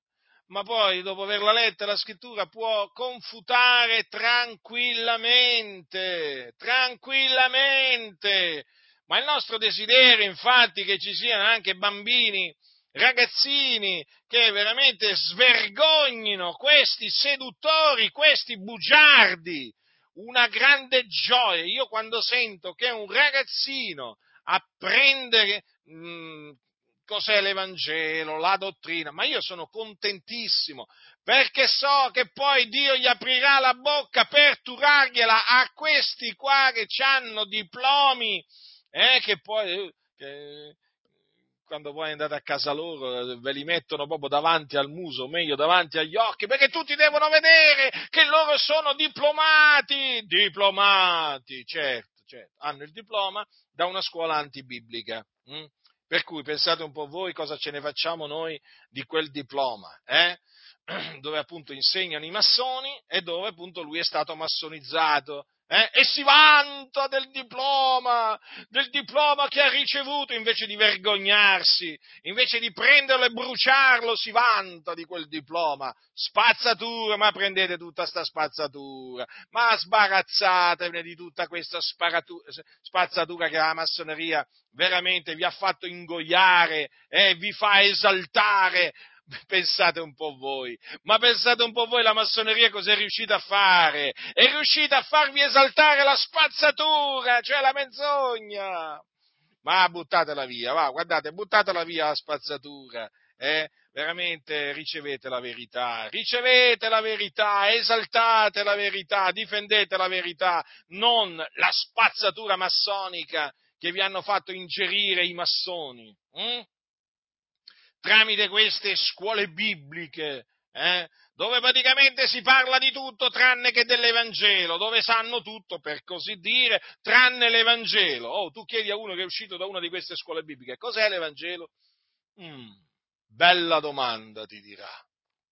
ma poi dopo averla letta la scrittura può confutare tranquillamente, tranquillamente. Ma il nostro desiderio, infatti, che ci siano anche bambini, ragazzini che veramente svergognino questi seduttori, questi bugiardi, una grande gioia. Io quando sento che un ragazzino apprende mh, cos'è l'Evangelo, la dottrina, ma io sono contentissimo perché so che poi Dio gli aprirà la bocca per turargliela a questi qua che hanno diplomi, eh, che poi, che, quando poi andate a casa loro ve li mettono proprio davanti al muso, meglio davanti agli occhi, perché tutti devono vedere che loro sono diplomati, diplomati, certo, certo, hanno il diploma da una scuola antibiblica. Hm? Per cui pensate un po' voi cosa ce ne facciamo noi di quel diploma, eh? dove appunto insegnano i massoni e dove appunto lui è stato massonizzato eh? e si vanta del diploma, del diploma che ha ricevuto, invece di vergognarsi, invece di prenderlo e bruciarlo, si vanta di quel diploma. Spazzatura, ma prendete tutta sta spazzatura, ma sbarazzatevene di tutta questa spazzatura che la massoneria veramente vi ha fatto ingoiare e eh? vi fa esaltare Pensate un po' voi, ma pensate un po' voi la massoneria cos'è riuscita a fare? È riuscita a farvi esaltare la spazzatura, cioè la menzogna. Ma buttatela via, va, guardate, buttatela via la spazzatura, eh? Veramente ricevete la verità, ricevete la verità, esaltate la verità, difendete la verità, non la spazzatura massonica che vi hanno fatto ingerire i massoni. Hm? Tramite queste scuole bibliche, eh, dove praticamente si parla di tutto tranne che dell'Evangelo, dove sanno tutto, per così dire, tranne l'Evangelo. Oh, tu chiedi a uno che è uscito da una di queste scuole bibliche, cos'è l'Evangelo? Mm, bella domanda, ti dirà.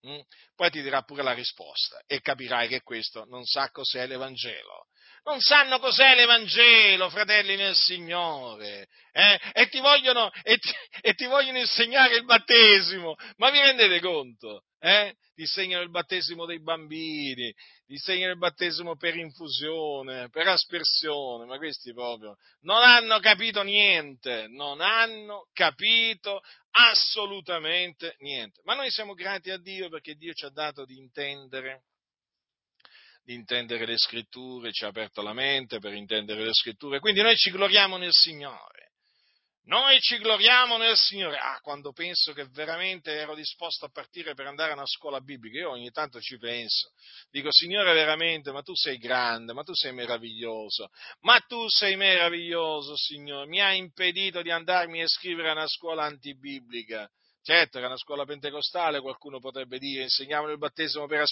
Mm? Poi ti dirà pure la risposta e capirai che questo non sa cos'è l'Evangelo non sanno cos'è l'Evangelo, fratelli nel Signore, eh? e, ti vogliono, e, ti, e, ti vogliono, insegnare il battesimo, ma vi rendete conto? Eh? Ti insegnano il battesimo dei bambini, ti insegnano il battesimo per infusione, per aspersione, ma questi proprio non hanno capito niente, non hanno capito assolutamente niente. Ma noi siamo grati a Dio perché Dio ci ha dato di intendere di intendere le scritture, ci ha aperto la mente per intendere le scritture, quindi noi ci gloriamo nel Signore. Noi ci gloriamo nel Signore. Ah, quando penso che veramente ero disposto a partire per andare a una scuola biblica, io ogni tanto ci penso. Dico, Signore, veramente, ma tu sei grande, ma tu sei meraviglioso, ma tu sei meraviglioso, Signore. Mi hai impedito di andarmi a iscrivere a una scuola antibiblica. Certo, era una scuola pentecostale, qualcuno potrebbe dire, insegnavano il battesimo per,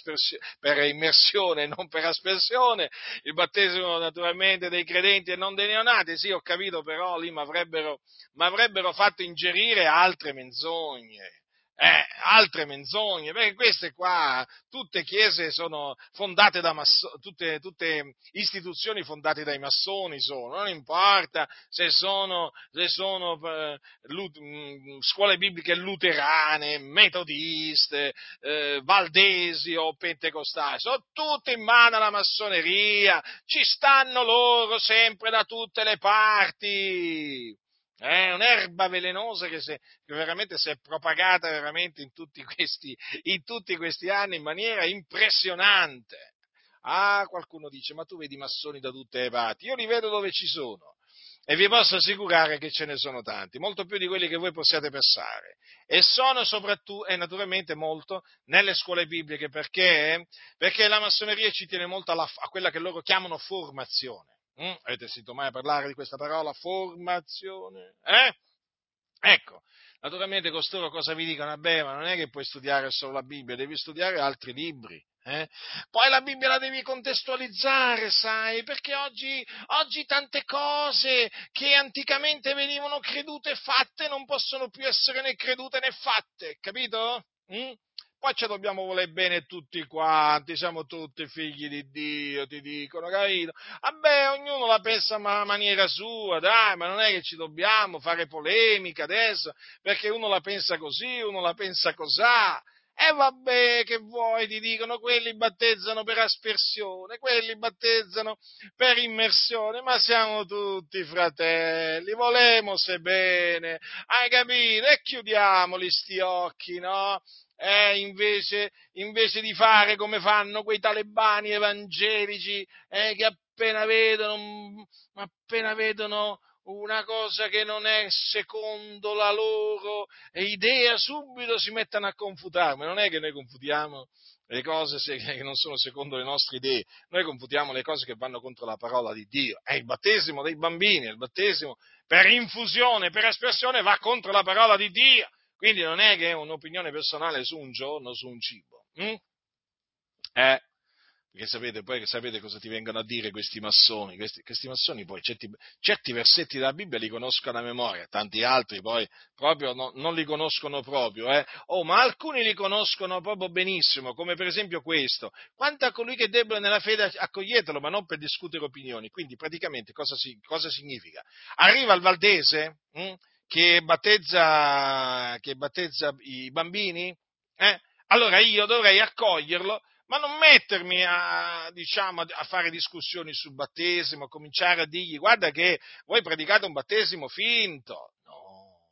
per immersione e non per aspersione, il battesimo naturalmente dei credenti e non dei neonati, sì, ho capito, però lì mi avrebbero fatto ingerire altre menzogne eh, altre menzogne, perché queste qua, tutte chiese sono fondate da massoni, tutte, tutte, istituzioni fondate dai massoni sono, non importa se sono, se sono eh, lut, mm, scuole bibliche luterane, metodiste, eh, valdesi o pentecostali, sono tutte in mano alla massoneria, ci stanno loro sempre da tutte le parti. È un'erba velenosa che, se, che veramente si è propagata veramente in tutti, questi, in tutti questi anni in maniera impressionante. Ah, qualcuno dice, ma tu vedi massoni da tutte le parti. Io li vedo dove ci sono. E vi posso assicurare che ce ne sono tanti, molto più di quelli che voi possiate pensare. E sono soprattutto, e naturalmente molto, nelle scuole bibliche, perché? Perché la massoneria ci tiene molto alla, a quella che loro chiamano formazione. Mm? Avete sentito mai parlare di questa parola? Formazione? Eh? Ecco, naturalmente costoro cosa vi dicono? Beh, ma non è che puoi studiare solo la Bibbia, devi studiare altri libri. Eh? Poi la Bibbia la devi contestualizzare, sai, perché oggi, oggi, tante cose che anticamente venivano credute e fatte non possono più essere né credute né fatte, capito? Mm? Qua ci dobbiamo voler bene tutti quanti, siamo tutti figli di Dio, ti dicono, capito? Vabbè, ognuno la pensa a maniera sua, dai, ma non è che ci dobbiamo fare polemica adesso, perché uno la pensa così, uno la pensa cosà. E vabbè, che vuoi, ti dicono, quelli battezzano per aspersione, quelli battezzano per immersione, ma siamo tutti fratelli, volemo bene, hai capito? E chiudiamoli sti occhi, no? Eh, invece, invece, di fare come fanno quei talebani evangelici eh, che appena vedono, appena vedono una cosa che non è secondo la loro idea, subito si mettono a confutare, non è che noi confutiamo le cose che non sono secondo le nostre idee, noi confutiamo le cose che vanno contro la parola di Dio. È il battesimo dei bambini, il battesimo per infusione, per espressione va contro la parola di Dio. Quindi non è che è un'opinione personale su un giorno, su un cibo. Hm? Eh, perché sapete, poi sapete cosa ti vengono a dire questi massoni? Questi, questi massoni poi certi, certi, versetti della Bibbia li conoscono a memoria, tanti altri poi proprio no, non li conoscono proprio. Eh? Oh, ma alcuni li conoscono proprio benissimo, come per esempio questo. Quanto a colui che è debole nella fede accoglietelo, ma non per discutere opinioni. Quindi praticamente cosa, si, cosa significa? Arriva il Valdese hm, che, battezza, che battezza i bambini? Eh? Allora io dovrei accoglierlo ma non mettermi a, diciamo, a, fare discussioni sul battesimo, cominciare a dirgli guarda che voi predicate un battesimo finto. No,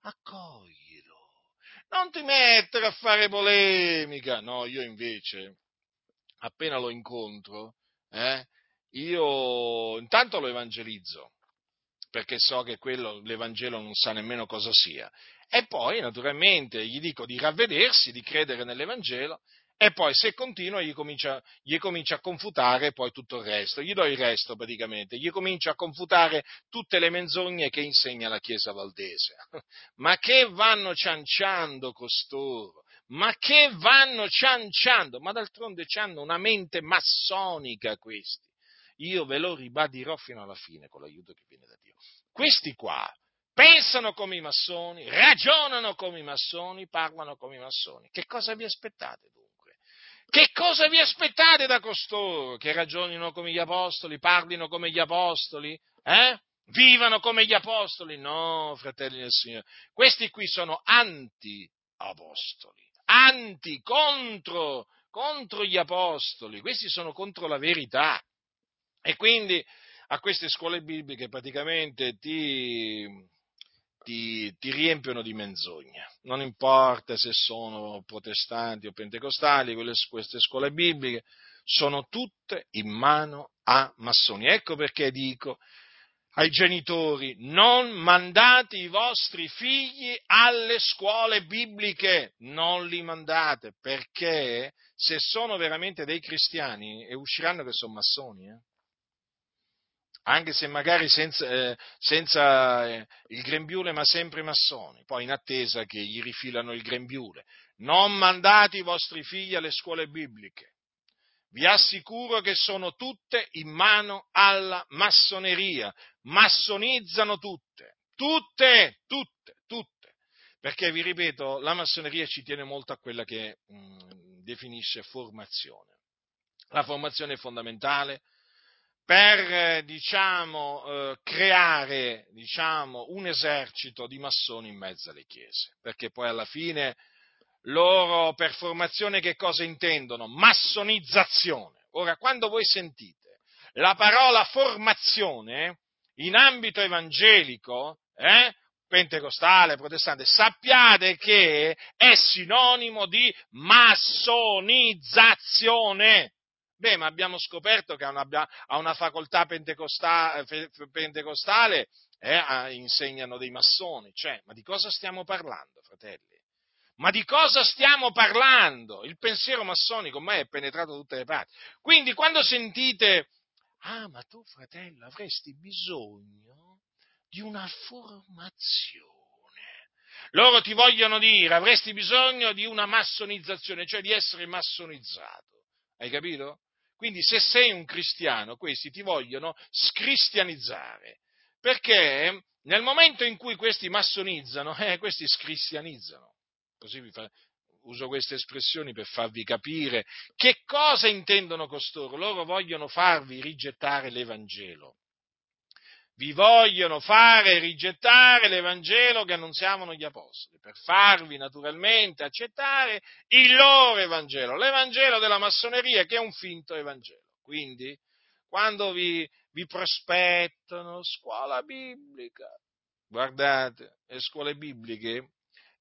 accoglilo. Non ti mettere a fare polemica. No, io invece, appena lo incontro, eh, io intanto lo evangelizzo, perché so che quello, l'Evangelo non sa nemmeno cosa sia. E poi, naturalmente, gli dico di ravvedersi, di credere nell'Evangelo e poi se continua gli comincia, gli comincia, a confutare poi tutto il resto, gli do il resto praticamente, gli comincia a confutare tutte le menzogne che insegna la Chiesa Valdese. Ma che vanno cianciando costoro? Ma che vanno cianciando? Ma d'altronde hanno una mente massonica questi. Io ve lo ribadirò fino alla fine con l'aiuto che viene da Dio. Questi qua pensano come i massoni, ragionano come i massoni, parlano come i massoni. Che cosa vi aspettate dunque? Che cosa vi aspettate da costoro? Che ragionino come gli apostoli, parlino come gli apostoli? Eh? Vivano come gli apostoli? No, fratelli del Signore. Questi qui sono anti-apostoli, anti, contro, contro gli apostoli. Questi sono contro la verità. E quindi a queste scuole bibliche praticamente ti, ti, ti, riempiono di menzogna. Non importa se sono protestanti o pentecostali, quelle, queste scuole bibliche sono tutte in mano a massoni. Ecco perché dico ai genitori, non mandate i vostri figli alle scuole bibliche, non li mandate, perché se sono veramente dei cristiani e usciranno che sono massoni, eh? Anche se magari senza, eh, senza eh, il grembiule, ma sempre massoni, poi in attesa che gli rifilano il grembiule. Non mandate i vostri figli alle scuole bibliche. Vi assicuro che sono tutte in mano alla massoneria. Massonizzano tutte, tutte, tutte, tutte. Perché vi ripeto, la massoneria ci tiene molto a quella che mh, mm, definisce formazione. La formazione è fondamentale, per diciamo, eh, creare diciamo, un esercito di massoni in mezzo alle chiese, perché poi alla fine loro per formazione che cosa intendono? Massonizzazione. Ora, quando voi sentite la parola formazione in ambito evangelico, eh, pentecostale, protestante, sappiate che è sinonimo di massonizzazione. Beh, ma abbiamo scoperto che a una, a una facoltà pentecostale, pentecostale eh, insegnano dei massoni. Cioè, ma di cosa stiamo parlando, fratelli? Ma di cosa stiamo parlando? Il pensiero massonico ormai è penetrato da tutte le parti. Quindi quando sentite, ah, ma tu fratello avresti bisogno di una formazione. Loro ti vogliono dire, avresti bisogno di una massonizzazione, cioè di essere massonizzato. Hai capito? Quindi se sei un cristiano, questi ti vogliono scristianizzare, perché nel momento in cui questi massonizzano, eh, questi scristianizzano. Così vi fa, uso queste espressioni per farvi capire che cosa intendono costoro. Loro vogliono farvi rigettare l'Evangelo vi vogliono fare rigettare l'Evangelo che annunziavano gli Apostoli, per farvi naturalmente accettare il loro Evangelo, l'Evangelo della massoneria che è un finto Evangelo. Quindi, quando vi, vi prospettano scuola biblica, guardate, le scuole bibliche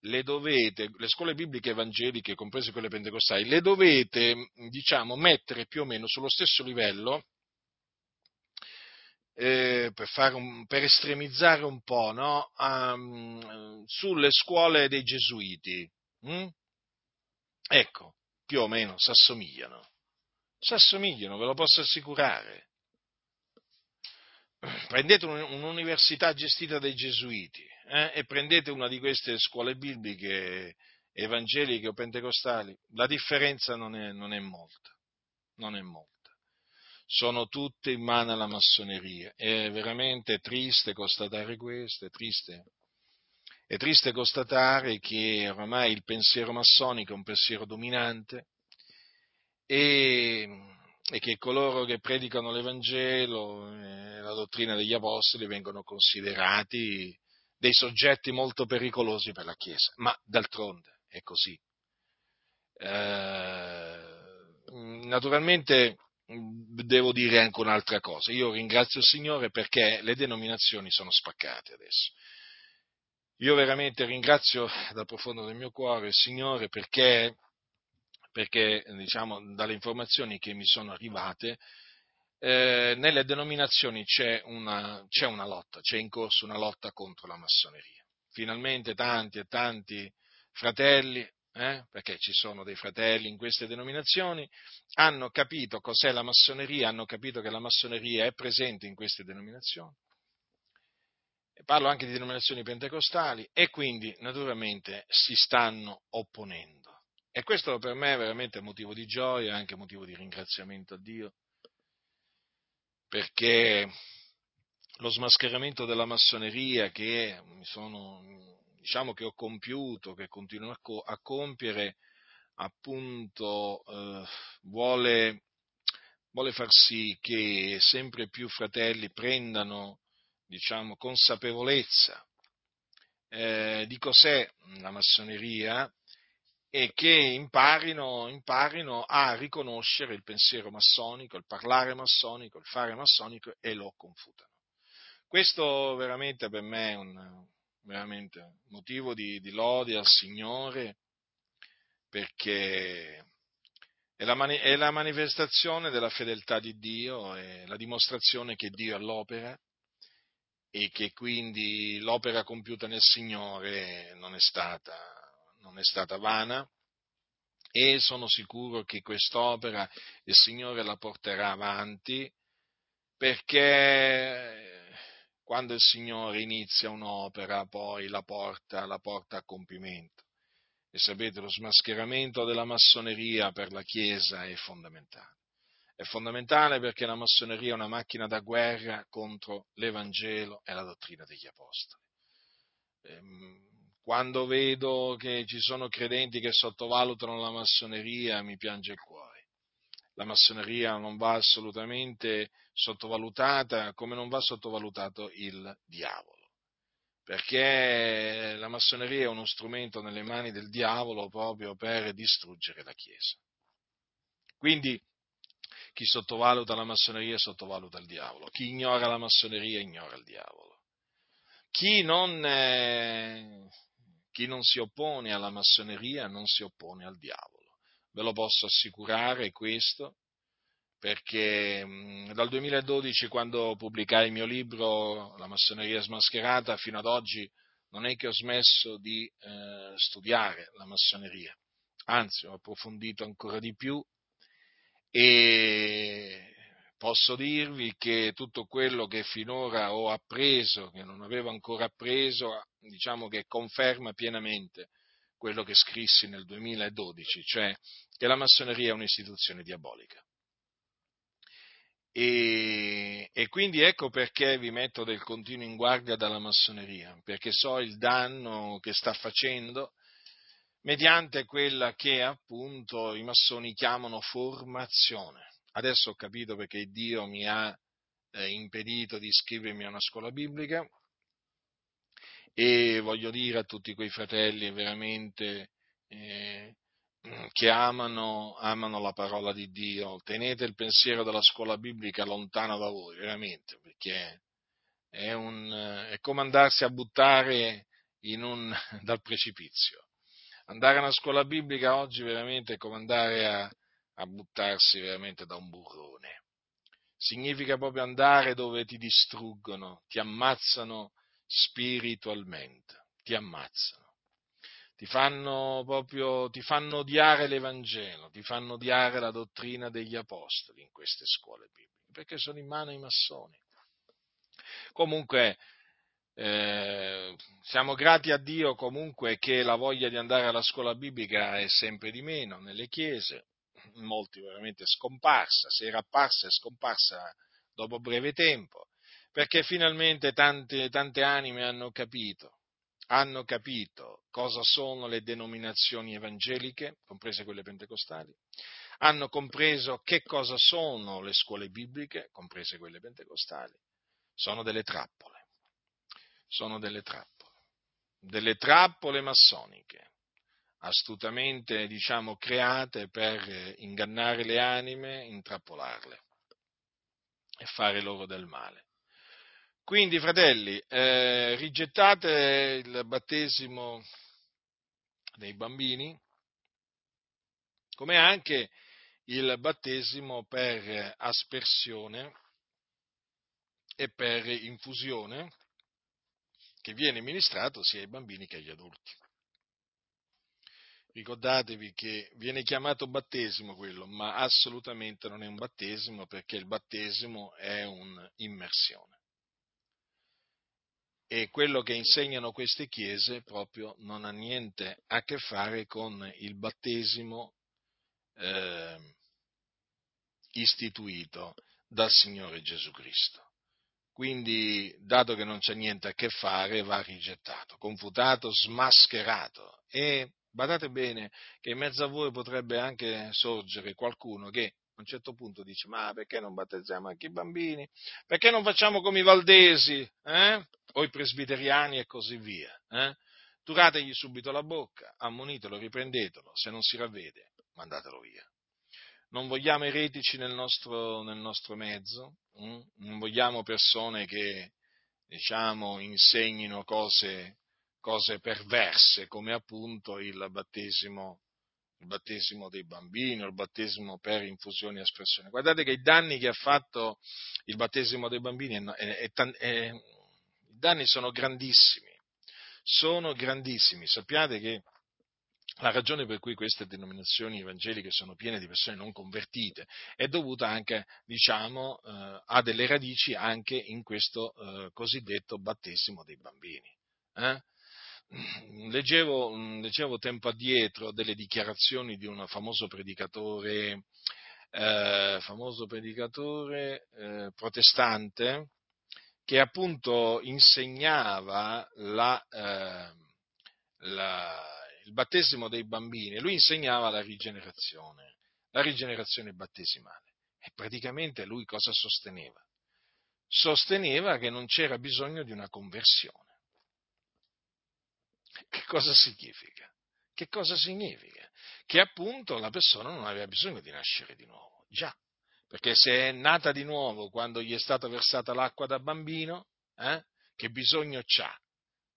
le dovete, le scuole bibliche evangeliche, comprese quelle pentecostali, le dovete, diciamo, mettere più o meno sullo stesso livello eh, per, un, per, estremizzare un po', no? um, sulle scuole dei gesuiti. Mm? Ecco, più o meno si assomigliano. Ve lo posso assicurare. Prendete un'università gestita dai gesuiti eh, e prendete una di queste scuole bibliche evangeliche o pentecostali, la differenza non è, non è molta. Non è molta sono tutte in mano alla massoneria. È veramente triste constatare questo, è triste, è triste constatare che ormai il pensiero massonico è un pensiero dominante e, e che coloro che predicano l'Evangelo e la dottrina degli Apostoli vengono considerati dei soggetti molto pericolosi per la Chiesa. Ma d'altronde è così. Eh, naturalmente devo dire anche un'altra cosa. Io ringrazio il Signore perché le denominazioni sono spaccate adesso. Io veramente ringrazio dal profondo del mio cuore il Signore perché, perché diciamo, dalle informazioni che mi sono arrivate, eh, nelle denominazioni c'è una, c'è una lotta, c'è in corso una lotta contro la massoneria. Finalmente tanti e tanti fratelli eh, perché ci sono dei fratelli in queste denominazioni, hanno capito cos'è la massoneria, hanno capito che la massoneria è presente in queste denominazioni. Parlo anche di denominazioni pentecostali e quindi naturalmente si stanno opponendo. E questo per me è veramente motivo di gioia e anche motivo di ringraziamento a Dio, perché lo smascheramento della massoneria che mi sono diciamo che ho compiuto, che continuo a compiere, appunto eh, vuole, vuole, far sì che sempre più fratelli prendano, diciamo, consapevolezza eh, di cos'è la massoneria e che imparino, imparino, a riconoscere il pensiero massonico, il parlare massonico, il fare massonico e lo confutano. Questo veramente per me è un, veramente motivo di, di lode al Signore perché è la, mani- è la, manifestazione della fedeltà di Dio, è la dimostrazione che Dio è all'opera e che quindi l'opera compiuta nel Signore non è stata, non è stata vana. E sono sicuro che quest'opera il Signore la porterà avanti perché quando il Signore inizia un'opera, poi la porta, la porta a compimento. E sapete, lo smascheramento della massoneria per la Chiesa è fondamentale. È fondamentale perché la massoneria è una macchina da guerra contro l'Evangelo e la dottrina degli Apostoli. Ehm, quando vedo che ci sono credenti che sottovalutano la massoneria, mi piange il cuore la massoneria non va assolutamente sottovalutata, come non va sottovalutato il diavolo, perché la massoneria è uno strumento nelle mani del diavolo proprio per distruggere la Chiesa. Quindi chi sottovaluta la massoneria sottovaluta il diavolo, chi ignora la massoneria ignora il diavolo. Chi non, eh, chi non si oppone alla massoneria non si oppone al diavolo ve lo posso assicurare questo, perché dal 2012, quando pubblicai il mio libro La massoneria smascherata, fino ad oggi non è che ho smesso di eh, studiare la massoneria, anzi ho approfondito ancora di più. E posso dirvi che tutto quello che finora ho appreso, che non avevo ancora appreso, diciamo che conferma pienamente quello che scrissi nel 2012, cioè che la massoneria è un'istituzione diabolica. E, e, quindi ecco perché vi metto del continuo in guardia dalla massoneria, perché so il danno che sta facendo mediante quella che appunto i massoni chiamano formazione. Adesso ho capito perché Dio mi ha eh, impedito di iscrivermi a una scuola biblica, e voglio dire a tutti quei fratelli veramente eh, che amano, amano, la parola di Dio, tenete il pensiero della scuola biblica lontano da voi, veramente, perché è, un, è come andarsi a buttare un, dal precipizio. Andare a una scuola biblica oggi veramente è come andare a, a buttarsi veramente da un burrone. Significa proprio andare dove ti distruggono, ti ammazzano spiritualmente, ti ammazzano. ti fanno proprio, ti fanno odiare l'Evangelo, ti fanno odiare la dottrina degli apostoli in queste scuole bibliche, perché sono in mano ai massoni. Comunque, eh, siamo grati a Dio comunque che la voglia di andare alla scuola biblica è sempre di meno nelle chiese, molti veramente scomparsa, se era apparsa è scomparsa dopo breve tempo, perché finalmente tante, tante anime hanno capito, hanno capito cosa sono le denominazioni evangeliche, comprese quelle pentecostali, hanno compreso che cosa sono le scuole bibliche, comprese quelle pentecostali, sono delle trappole sono delle trappole, delle trappole massoniche, astutamente, diciamo, create per ingannare le anime, intrappolarle e fare loro del male. Quindi, fratelli, eh, rigettate il battesimo dei bambini, come anche il battesimo per aspersione e per infusione, che viene ministrato sia ai bambini che agli adulti. Ricordatevi che viene chiamato battesimo quello, ma assolutamente non è un battesimo perché il battesimo è un'immersione. E quello che insegnano queste chiese proprio non ha niente a che fare con il battesimo eh, istituito dal Signore Gesù Cristo. Quindi, dato che non c'è niente a che fare, va rigettato, confutato, smascherato. E badate bene che in mezzo a voi potrebbe anche sorgere qualcuno che a un certo punto dice: Ma perché non battezziamo anche i bambini? Perché non facciamo come i valdesi eh? o i presbiteriani e così via? Eh? Turategli subito la bocca, ammonitelo, riprendetelo, se non si ravvede, mandatelo via non vogliamo eretici nel nostro, nel nostro mezzo, hm? non vogliamo persone che diciamo, insegnino cose, cose perverse come appunto il battesimo, il battesimo dei bambini il battesimo per infusione e espressione. Guardate che i danni che ha fatto il battesimo dei bambini è, è, è, i danni sono grandissimi, sono grandissimi. Sappiate che la ragione per cui queste denominazioni evangeliche sono piene di persone non convertite è dovuta anche, diciamo, eh, a delle radici anche in questo eh, cosiddetto battesimo dei bambini. Eh? Leggevo, leggevo, tempo addietro delle dichiarazioni di un famoso predicatore, eh, famoso predicatore eh, protestante che appunto insegnava la, eh, la il battesimo dei bambini, lui insegnava la rigenerazione, la rigenerazione battesimale. E praticamente lui cosa sosteneva? Sosteneva che non c'era bisogno di una conversione. Che cosa significa? Che cosa significa? Che appunto la persona non aveva bisogno di nascere di nuovo. Già, perché se è nata di nuovo quando gli è stata versata l'acqua da bambino, eh, che bisogno c'ha?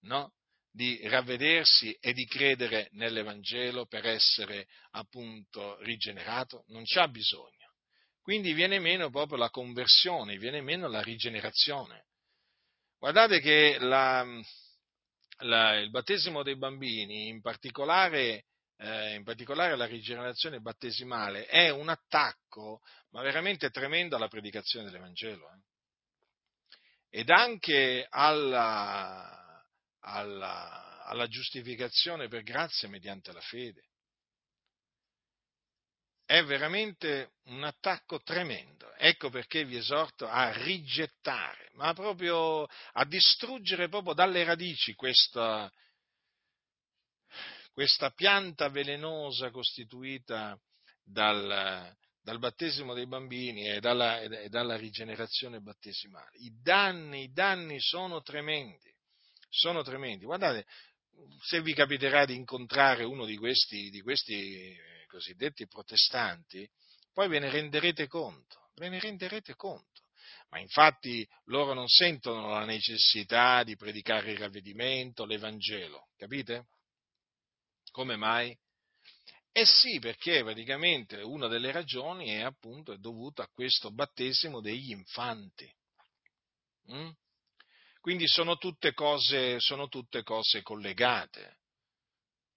No? di ravvedersi e di credere nell'Evangelo per essere appunto rigenerato? Non c'ha bisogno. Quindi viene meno proprio la conversione, viene meno la rigenerazione. Guardate che la, la, il battesimo dei bambini, in particolare, eh, in particolare la rigenerazione battesimale, è un attacco, ma veramente tremendo alla predicazione dell'Evangelo. Eh? Ed anche alla, alla, alla giustificazione per grazia mediante la fede. È veramente un attacco tremendo. Ecco perché vi esorto a rigettare, ma proprio a distruggere proprio dalle radici questa, questa pianta velenosa costituita dal, dal battesimo dei bambini e dalla, e dalla, rigenerazione battesimale. I danni, I danni sono tremendi sono tremendi. Guardate, se vi capiterà di incontrare uno di questi, di questi cosiddetti protestanti, poi ve ne renderete conto, ve ne renderete conto. Ma infatti loro non sentono la necessità di predicare il ravvedimento, l'Evangelo, capite? Come mai? Eh sì, perché praticamente una delle ragioni è appunto è dovuta a questo battesimo degli infanti. Mm? Quindi sono tutte cose, sono tutte cose collegate.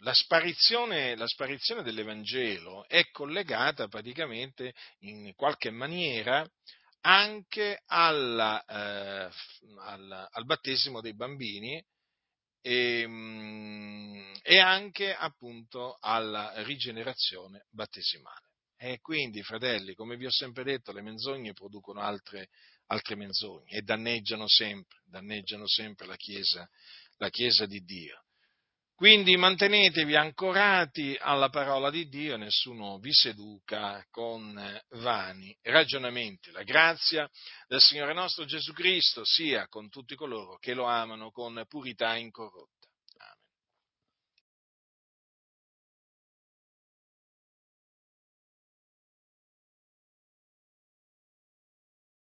La sparizione, la sparizione, dell'Evangelo è collegata praticamente in qualche maniera anche alla, eh, al, al, battesimo dei bambini e, mm, e, anche appunto alla rigenerazione battesimale. E quindi, fratelli, come vi ho sempre detto, le menzogne producono altre, altre menzogne e danneggiano sempre, danneggiano sempre la Chiesa, la Chiesa di Dio. Quindi mantenetevi ancorati alla parola di Dio nessuno vi seduca con vani ragionamenti. La grazia del Signore nostro Gesù Cristo sia con tutti coloro che lo amano con purità incorrotta.